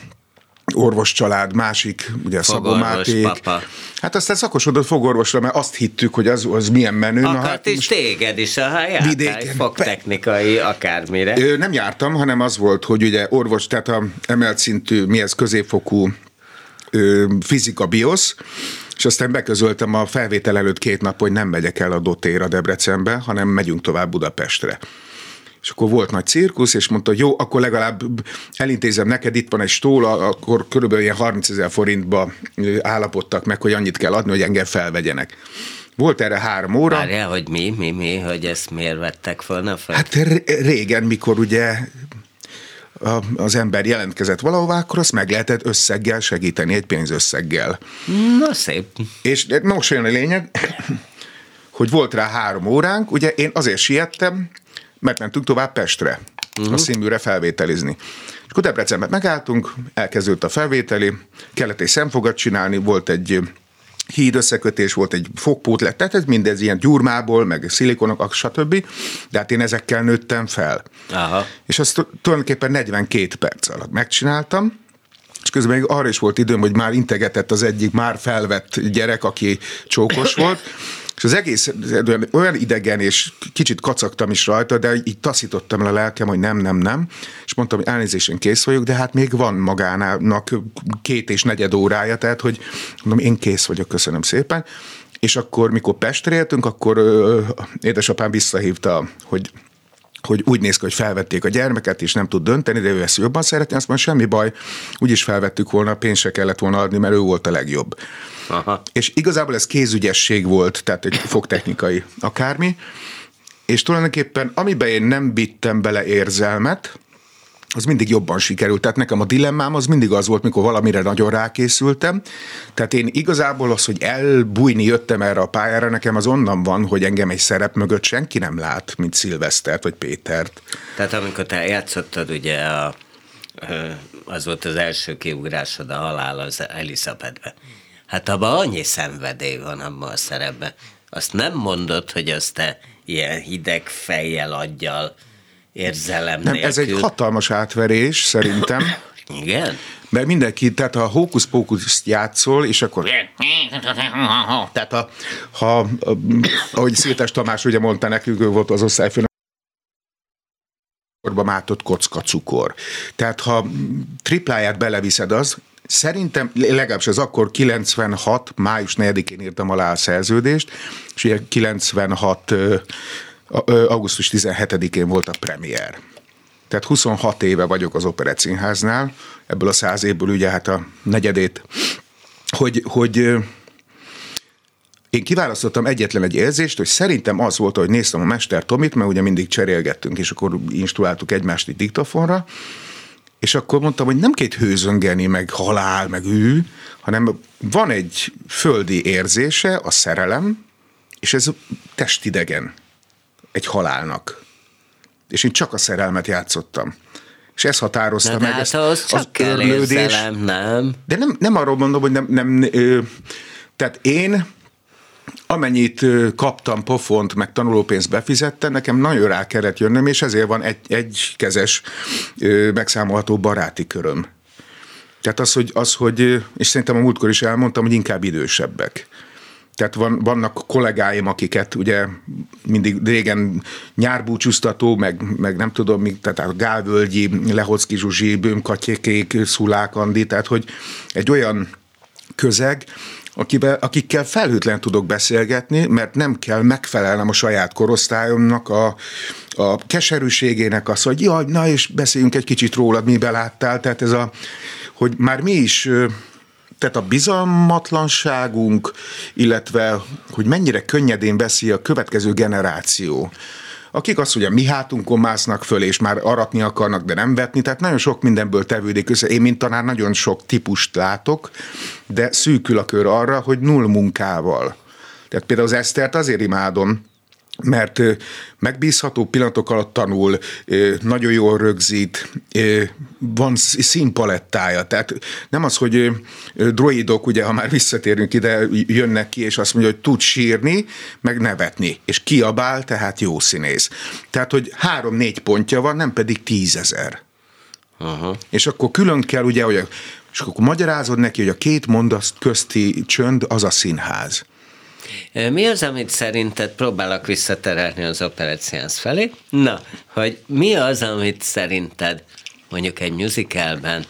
orvos család, másik, ugye Szabó Máték. Papa. Hát aztán szakosodott fogorvosra, mert azt hittük, hogy az, az milyen menő. Akart Na, hát is téged is, ha jártál vidéken. fogtechnikai akármire. Ö, nem jártam, hanem az volt, hogy ugye orvos, tehát a emelt szintű, mi ez középfokú ö, fizika biosz, és aztán beközöltem a felvétel előtt két nap, hogy nem megyek el a dotéra Debrecenbe, hanem megyünk tovább Budapestre. És akkor volt nagy cirkusz, és mondta, jó, akkor legalább elintézem neked, itt van egy stól, akkor körülbelül ilyen 30 ezer forintba állapodtak meg, hogy annyit kell adni, hogy engem felvegyenek. Volt erre három óra. Várjál, hogy mi, mi, mi, hogy ezt miért vettek volna fel? Hát régen, mikor ugye az ember jelentkezett valahová, akkor azt meg lehetett összeggel segíteni, egy pénzösszeggel. Na szép. És most jön a lényeg, hogy volt rá három óránk, ugye én azért siettem, mert mentünk tovább Pestre, uh-huh. a színműre felvételizni. És akkor Debrecenben megálltunk, elkezdődött a felvételi, kellett egy szemfogat csinálni, volt egy híd összekötés, volt egy fogpótlet, tehát ez mindez ilyen gyurmából, meg szilikonok, stb. De hát én ezekkel nőttem fel. Aha. És azt tulajdonképpen 42 perc alatt megcsináltam, és közben még arra is volt időm, hogy már integetett az egyik már felvett gyerek, aki csókos volt, és az egész olyan idegen, és kicsit kacagtam is rajta, de így taszítottam le a lelkem, hogy nem, nem, nem. És mondtam, hogy elnézésen kész vagyok, de hát még van magának két és negyed órája, tehát hogy mondom, én kész vagyok, köszönöm szépen. És akkor, mikor Pestre éltünk, akkor ö, édesapám visszahívta, hogy hogy úgy néz ki, hogy felvették a gyermeket, és nem tud dönteni, de ő ezt jobban szeretné, azt mondja, semmi baj, úgyis felvettük volna, pénzt se kellett volna adni, mert ő volt a legjobb. Aha. És igazából ez kézügyesség volt, tehát egy fogtechnikai akármi, és tulajdonképpen amiben én nem vittem bele érzelmet, az mindig jobban sikerült. Tehát nekem a dilemmám az mindig az volt, mikor valamire nagyon rákészültem. Tehát én igazából az, hogy elbújni jöttem erre a pályára, nekem az onnan van, hogy engem egy szerep mögött senki nem lát, mint Szilvesztert vagy Pétert. Tehát amikor te játszottad ugye a, az volt az első kiugrásod a halál az Elizabethbe. Hát abban annyi szenvedély van abban a szerepben. Azt nem mondod, hogy azt te ilyen hideg fejjel adjal érzelem Nem, nélkül. ez egy hatalmas átverés, szerintem. Igen? Mert mindenki, tehát ha hókusz-pókuszt játszol, és akkor... Tehát ha, ha ahogy Sziltes Tamás ugye mondta nekünk, ő volt az osztályfőnök, mátott kocka cukor. Tehát ha tripláját beleviszed az, Szerintem, legalábbis az akkor 96. május 4-én írtam alá a szerződést, és ugye 96. augusztus 17-én volt a premier. Tehát 26 éve vagyok az Operett Színháznál, ebből a száz évből ugye hát a negyedét, hogy, hogy én kiválasztottam egyetlen egy érzést, hogy szerintem az volt, hogy néztem a Mester Tomit, mert ugye mindig cserélgettünk, és akkor instruáltuk egymást egy diktafonra, és akkor mondtam, hogy nem két hőzöngeni, meg halál, meg ő, hanem van egy földi érzése, a szerelem, és ez testidegen egy halálnak. És én csak a szerelmet játszottam. És ez határozta Na, meg. Hát ezt, az csak az örlődés. nem? De nem, nem arról mondom, hogy nem, nem ö, tehát én amennyit kaptam pofont, meg tanulópénzt befizettem, nekem nagyon rá kellett jönnöm, és ezért van egy, egy kezes megszámolható baráti köröm. Tehát az, hogy, az, hogy, és szerintem a múltkor is elmondtam, hogy inkább idősebbek. Tehát van, vannak kollégáim, akiket ugye mindig régen nyárbúcsúztató, meg, meg nem tudom, mi, tehát a Gálvölgyi, Lehocki Zsuzsi, Bőmkatyékék, Szulák Andi, tehát hogy egy olyan közeg, akivel, akikkel felhőtlen tudok beszélgetni, mert nem kell megfelelnem a saját korosztályomnak a, a keserűségének, az, hogy jaj, na és beszéljünk egy kicsit rólad, mi beláttál, tehát ez a, hogy már mi is tehát a bizalmatlanságunk, illetve hogy mennyire könnyedén veszi a következő generáció akik azt ugye mi hátunkon másznak föl, és már aratni akarnak, de nem vetni, tehát nagyon sok mindenből tevődik össze. Én, mint tanár, nagyon sok típust látok, de szűkül a kör arra, hogy null munkával. Tehát például az Esztert azért imádom, mert megbízható pillanatok alatt tanul, nagyon jól rögzít, van színpalettája, tehát nem az, hogy droidok, ugye, ha már visszatérünk ide, jönnek ki, és azt mondja, hogy tud sírni, meg nevetni, és kiabál, tehát jó színész. Tehát, hogy három-négy pontja van, nem pedig tízezer. Aha. És akkor külön kell, ugye, hogy és akkor magyarázod neki, hogy a két mondat közti csönd az a színház. Mi az, amit szerinted próbálok visszaterelni az operáciánsz felé? Na, hogy mi az, amit szerinted mondjuk egy musicalben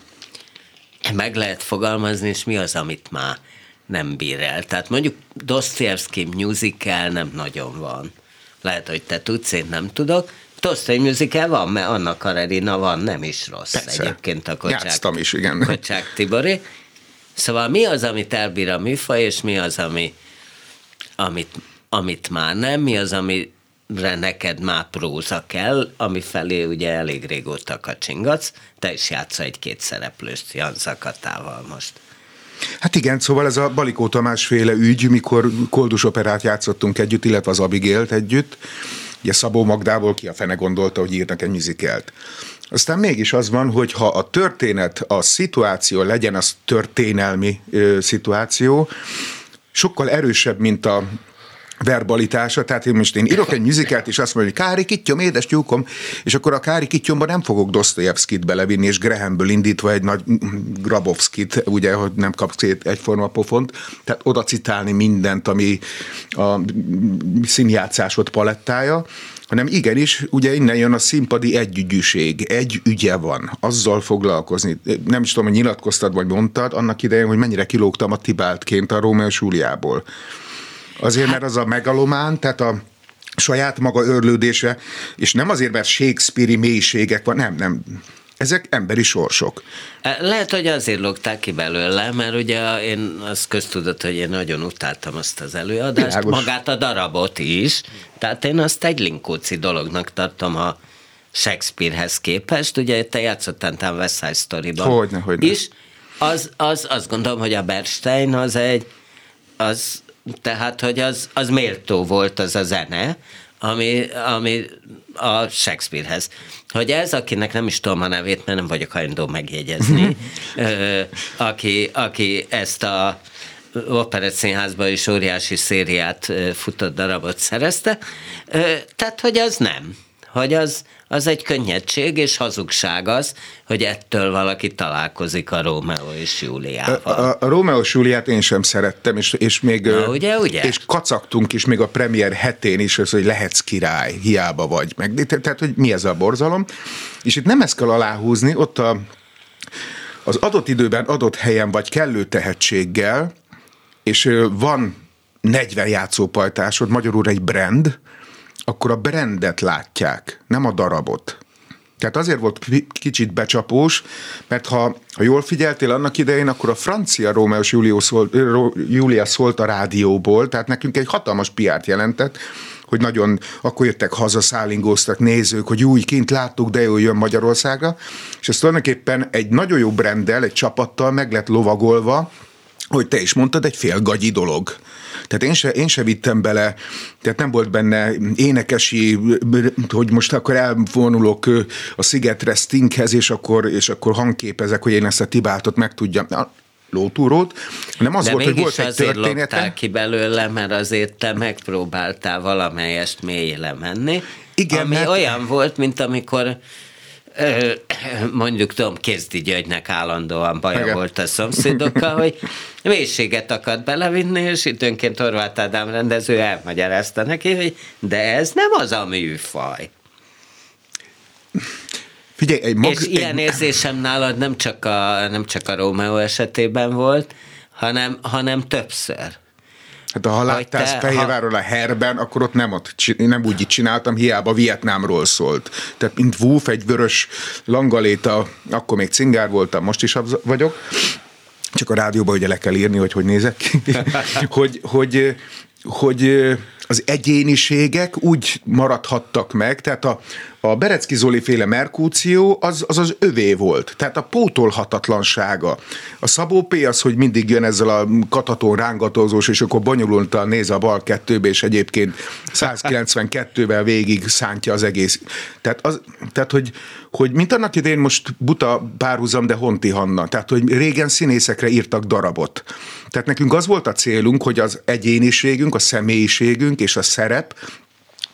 meg lehet fogalmazni, és mi az, amit már nem bír el. Tehát mondjuk Dostoyevsky musical nem nagyon van. Lehet, hogy te tudsz, én nem tudok. Dostoy musical van, mert Anna Karenina van, nem is rossz Persze. egyébként a Kocsák, Játsztam is, igen. Kocsák Tibori. Szóval mi az, amit elbír a műfaj, és mi az, ami amit, amit már nem, mi az, amire neked már próza kell, ami felé ugye elég régóta kacsingatsz, te is játsz egy-két szereplőst Jan Zakatával most. Hát igen, szóval ez a Balikó Tamás féle ügy, mikor koldus operát játszottunk együtt, illetve az Abigélt együtt, ugye Szabó Magdából ki a fene gondolta, hogy írnak egy műzikelt. Aztán mégis az van, hogy ha a történet, a szituáció legyen az történelmi ö, szituáció, sokkal erősebb, mint a verbalitása, tehát én most én írok egy műzikát, és azt mondom, hogy Kári Kittyom, édes tyúkom, és akkor a Kári Kittyomba nem fogok Dostoyevskit belevinni, és Grahamből indítva egy nagy Grabowskit, ugye, hogy nem kapsz egyforma pofont, tehát oda citálni mindent, ami a színjátszásod palettája, hanem igenis, ugye innen jön a színpadi együgyűség, egy ügye van, azzal foglalkozni. Nem is tudom, hogy nyilatkoztad vagy mondtad annak idején, hogy mennyire kilógtam a Tibáltként a Rómeó Júliából. Azért, mert az a megalomán, tehát a saját maga örlődése, és nem azért, mert Shakespeare-i mélységek van, nem, nem, ezek emberi sorsok. E, lehet, hogy azért logták ki belőle, mert ugye én az köztudott, hogy én nagyon utáltam azt az előadást, Világos. magát a darabot is, tehát én azt egy linkóci dolognak tartom, ha Shakespearehez képest, ugye te játszottál talán West Side Story-ban hogyne, hogyne. is, az, az, azt gondolom, hogy a Bernstein az egy, az, tehát, hogy az, az méltó volt az a zene, ami, ami a Shakespearehez. Hogy ez, akinek nem is tudom a nevét, mert nem vagyok hajlandó megjegyezni, ö, aki, aki ezt a Operett Színházban is óriási szériát futott darabot szerezte, tehát, hogy az nem. Hogy az, az egy könnyedség és hazugság az, hogy ettől valaki találkozik a Rómeó és Júliával. A, a, a Rómeó és Júliát én sem szerettem, és, és még Na, ugye, ugye? és kacagtunk is még a premier hetén is, az, hogy lehetsz király, hiába vagy. Meg, tehát, hogy mi ez a borzalom. És itt nem ezt kell aláhúzni, ott a az adott időben, adott helyen vagy kellő tehetséggel, és van 40 játszópajtásod, magyarul egy brand, akkor a brandet látják, nem a darabot. Tehát azért volt kicsit becsapós, mert ha, ha jól figyeltél annak idején, akkor a francia Rómeó Júlia szólt, Júlia szólt a rádióból, tehát nekünk egy hatalmas piárt jelentett, hogy nagyon, akkor jöttek haza, szállingóztak nézők, hogy új, kint láttuk, de jó jön Magyarországra, és ez tulajdonképpen egy nagyon jó brenddel, egy csapattal meg lett lovagolva, hogy te is mondtad, egy fél gagyi dolog. Tehát én se, én se vittem bele, tehát nem volt benne énekesi, hogy most akkor elvonulok a szigetre Stinkhez, és akkor, és akkor hangképezek, hogy én ezt a Tibátot meg tudjam lótúrót, nem az De volt, hogy volt egy története. ki belőle, mert azért te megpróbáltál valamelyest mélyre menni, Igen, ami mert... olyan volt, mint amikor mondjuk tudom, Kézdi Györgynek állandóan baja Igen. volt a szomszédokkal, hogy mélységet akart belevinni, és időnként Horváth Ádám rendező elmagyarázta neki, hogy de ez nem az a műfaj. Figyelj, egy mag... És ilyen érzésem nálad nem csak a, nem csak a Rómeó esetében volt, hanem, hanem többször. Hát ha láttál Fehérváról ha... a herben, akkor ott nem, ott, nem úgy csináltam, hiába Vietnámról szólt. Tehát mint Woof, egy vörös langaléta, akkor még cingár voltam, most is az vagyok. Csak a rádióban ugye le kell írni, hogy hogy nézek ki. hogy, hogy, hogy az egyéniségek úgy maradhattak meg, tehát a, a Berecki Zoli féle Merkúció az, az az övé volt, tehát a pótolhatatlansága. A Szabó P. az, hogy mindig jön ezzel a kataton rángatózós, és akkor bonyolultan néz a bal kettőbe, és egyébként 192-vel végig szántja az egész. Tehát, az, tehát hogy, hogy mint annak idén most buta párhuzam, de Honti Hanna. Tehát, hogy régen színészekre írtak darabot. Tehát nekünk az volt a célunk, hogy az egyéniségünk, a személyiségünk és a szerep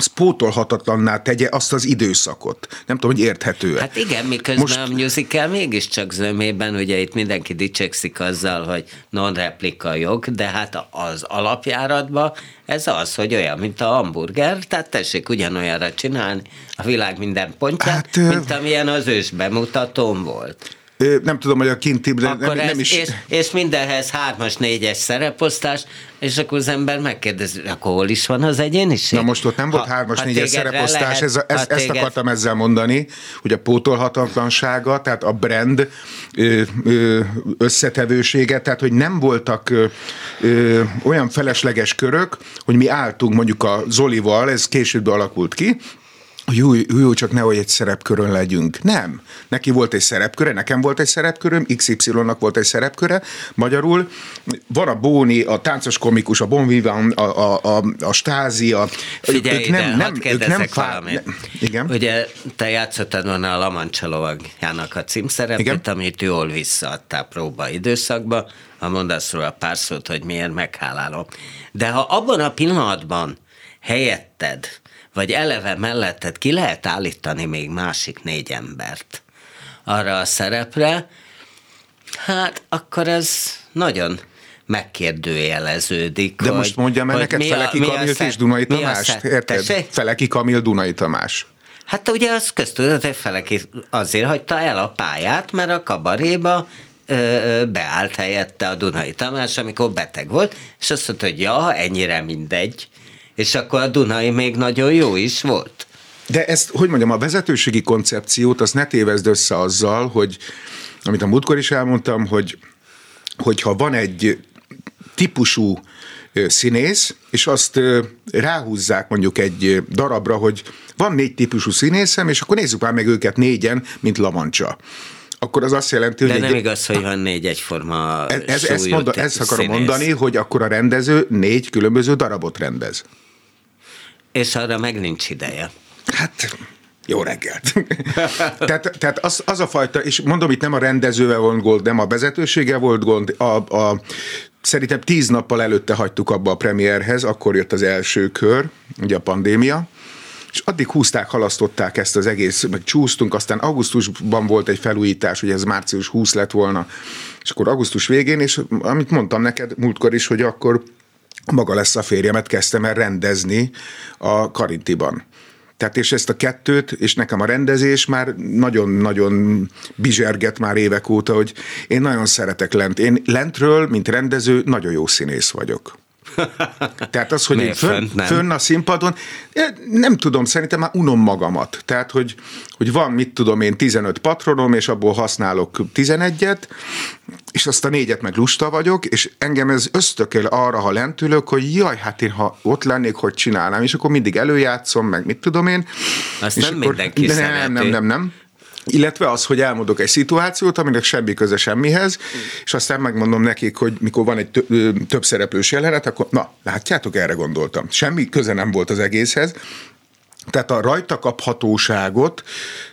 az pótolhatatlanná tegye azt az időszakot. Nem tudom, hogy érthető Hát igen, miközben Most... a musical mégiscsak zömében, ugye itt mindenki dicsekszik azzal, hogy non-replika jog, de hát az alapjáratban ez az, hogy olyan, mint a hamburger, tehát tessék ugyanolyanra csinálni a világ minden pontját, hát, mint amilyen az ős bemutatón volt nem tudom, hogy a kinti, de nem, ez, nem is... És, és mindenhez hármas, négyes szereposztás, és akkor az ember megkérdezi, akkor hol is van az egyéniség? Na most ott nem volt ha, hármas, ha négyes szereposztás, lehet, ez, ez, ezt téged... akartam ezzel mondani, hogy a pótolhatatlansága, tehát a brand összetevősége, tehát hogy nem voltak ö, olyan felesleges körök, hogy mi álltunk mondjuk a Zolival, ez később alakult ki, jó, jó, jó, csak nehogy egy szerepkörön legyünk. Nem. Neki volt egy szerepköre, nekem volt egy szerepköröm, XY-nak volt egy szerepköre. Magyarul van a Bóni, a táncos komikus, a Bon Vivant, a, a, a, a Stázi, a... Figyelj ők nem, ide, nem, ők nem fá... ne, Igen? Ugye te játszottad volna a Lamancsa lovagjának a címszerepét, Igen? amit jól visszaadtál próba időszakba, ha mondasz róla pár szót, hogy miért meghálálom. De ha abban a pillanatban helyetted vagy eleve melletted ki lehet állítani még másik négy embert arra a szerepre, hát akkor ez nagyon megkérdőjeleződik. De hogy, most mondjam el neked Feleki Kamilt és Dunai Tamás, érted? Feleki Kamil Dunai Tamás. Hát ugye az köztudott, hogy Feleki azért hagyta el a pályát, mert a kabaréba beállt helyette a Dunai Tamás, amikor beteg volt, és azt mondta, hogy ja, ennyire mindegy, és akkor a Dunai még nagyon jó is volt. De ezt, hogy mondjam, a vezetőségi koncepciót, azt ne tévezd össze azzal, hogy amit a múltkor is elmondtam, hogy hogyha van egy típusú színész, és azt ráhúzzák mondjuk egy darabra, hogy van négy típusú színészem, és akkor nézzük már meg őket négyen, mint Lamancsa akkor az azt jelenti, hogy... De nem egy, igaz, hogy van négy egyforma ez, ez, ezt, monda, ezt akarom színész. mondani, hogy akkor a rendező négy különböző darabot rendez. És arra meg nincs ideje. Hát jó reggelt. tehát tehát az, az a fajta, és mondom, itt nem a rendezővel volt gond, nem a vezetősége volt gond, a, a szerintem tíz nappal előtte hagytuk abba a premierhez, akkor jött az első kör, ugye a pandémia, és addig húzták, halasztották ezt az egész, meg csúsztunk, aztán augusztusban volt egy felújítás, hogy ez március 20 lett volna, és akkor augusztus végén, és amit mondtam neked múltkor is, hogy akkor maga lesz a férjemet kezdtem el rendezni a Karintiban. Tehát és ezt a kettőt, és nekem a rendezés már nagyon-nagyon bizserget már évek óta, hogy én nagyon szeretek lent. Én lentről, mint rendező, nagyon jó színész vagyok. Tehát az, hogy én fönn, fönn a színpadon, nem tudom, szerintem már unom magamat. Tehát, hogy, hogy van, mit tudom én, 15 patronom, és abból használok 11-et, és azt a négyet meg lusta vagyok, és engem ez ösztökél arra, ha lent ülök, hogy jaj, hát én ha ott lennék, hogy csinálnám, és akkor mindig előjátszom, meg mit tudom én. Azt és nem akkor, mindenki de szereti. nem, nem, nem, nem. Illetve az, hogy elmondok egy szituációt, aminek semmi köze semmihez, és aztán megmondom nekik, hogy mikor van egy tö- több szereplős jelenet, akkor na, látjátok, erre gondoltam. Semmi köze nem volt az egészhez, tehát a rajta kaphatóságot,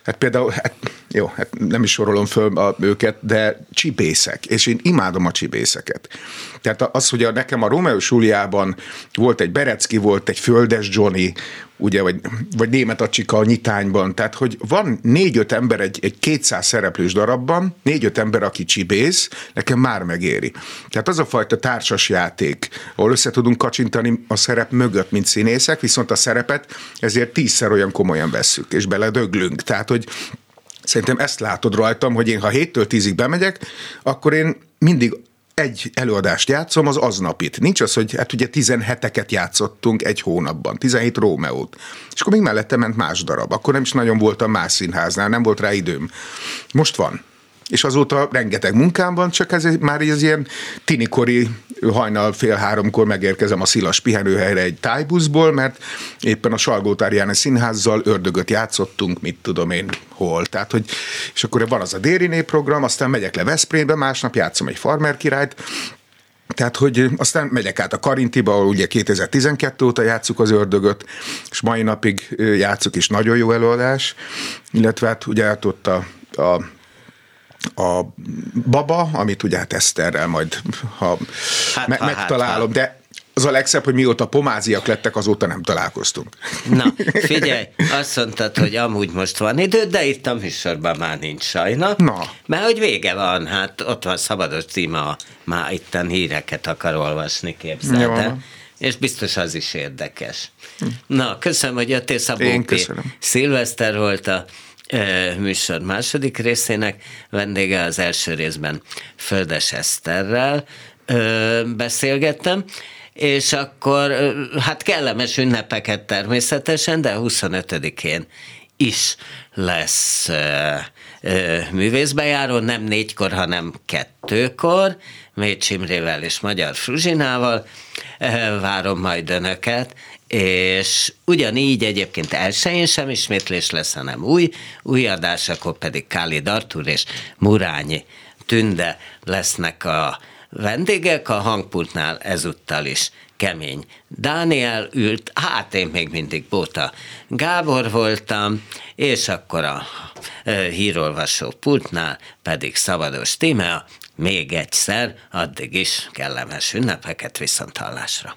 hát például, hát, jó, hát nem is sorolom föl a, őket, de csibészek, és én imádom a csibészeket. Tehát az, hogy a, nekem a Romeo Juliában volt egy Berecki, volt egy Földes Johnny, ugye, vagy, vagy Német Acsika a nyitányban, tehát hogy van négy-öt ember egy, egy 200 szereplős darabban, négy-öt ember, aki csibész, nekem már megéri. Tehát az a fajta társas játék, ahol össze tudunk kacsintani a szerep mögött, mint színészek, viszont a szerepet ezért tízszer olyan komolyan vesszük, és beledöglünk. Tehát, hogy Szerintem ezt látod rajtam, hogy én ha 7-től 10-ig bemegyek, akkor én mindig egy előadást játszom, az aznapit. Nincs az, hogy hát ugye 17-eket játszottunk egy hónapban, 17 Rómeót. És akkor még mellette ment más darab. Akkor nem is nagyon voltam más színháznál, nem volt rá időm. Most van. És azóta rengeteg munkám van, csak ez már ez ilyen tinikori hajnal fél háromkor megérkezem a Szilas pihenőhelyre egy tájbuszból, mert éppen a Salgótár János színházzal ördögöt játszottunk, mit tudom én hol. Tehát, hogy, és akkor van az a Dériné program, aztán megyek le Veszprémbe, másnap játszom egy Farmer királyt, tehát, hogy aztán megyek át a Karintiba, ahol ugye 2012 óta játszuk az ördögöt, és mai napig játszuk is nagyon jó előadás, illetve hát ugye hát ott a, a a baba, amit ugye hát Eszterrel majd, ha, Hát, me- ha, hát, megtalálom, ha. de az a legszebb, hogy mióta pomáziak lettek, azóta nem találkoztunk. Na, figyelj, azt mondtad, hogy amúgy most van idő, de itt a műsorban már nincs sajna. Na. Mert hogy vége van, hát ott van szabados címa, már itten híreket akar olvasni, képzeld el. És biztos az is érdekes. Na, köszönöm, hogy jöttél, Szabó Én köszönöm. Szilveszter volt a műsor második részének vendége az első részben Földes Eszterrel beszélgettem, és akkor hát kellemes ünnepeket természetesen, de 25-én is lesz művészbejáró, nem négykor, hanem kettőkor, Mécs Imrével és Magyar Fruzsinával. Várom majd önöket, és ugyanígy egyébként elsőjén sem ismétlés lesz, hanem új, új adás, akkor pedig Káli Dartur és Murányi Tünde lesznek a vendégek, a hangpultnál ezúttal is kemény. Dániel ült, hát én még mindig Bóta Gábor voltam, és akkor a ö, hírolvasó pultnál pedig Szabados Tímea, még egyszer, addig is kellemes ünnepeket viszont hallásra.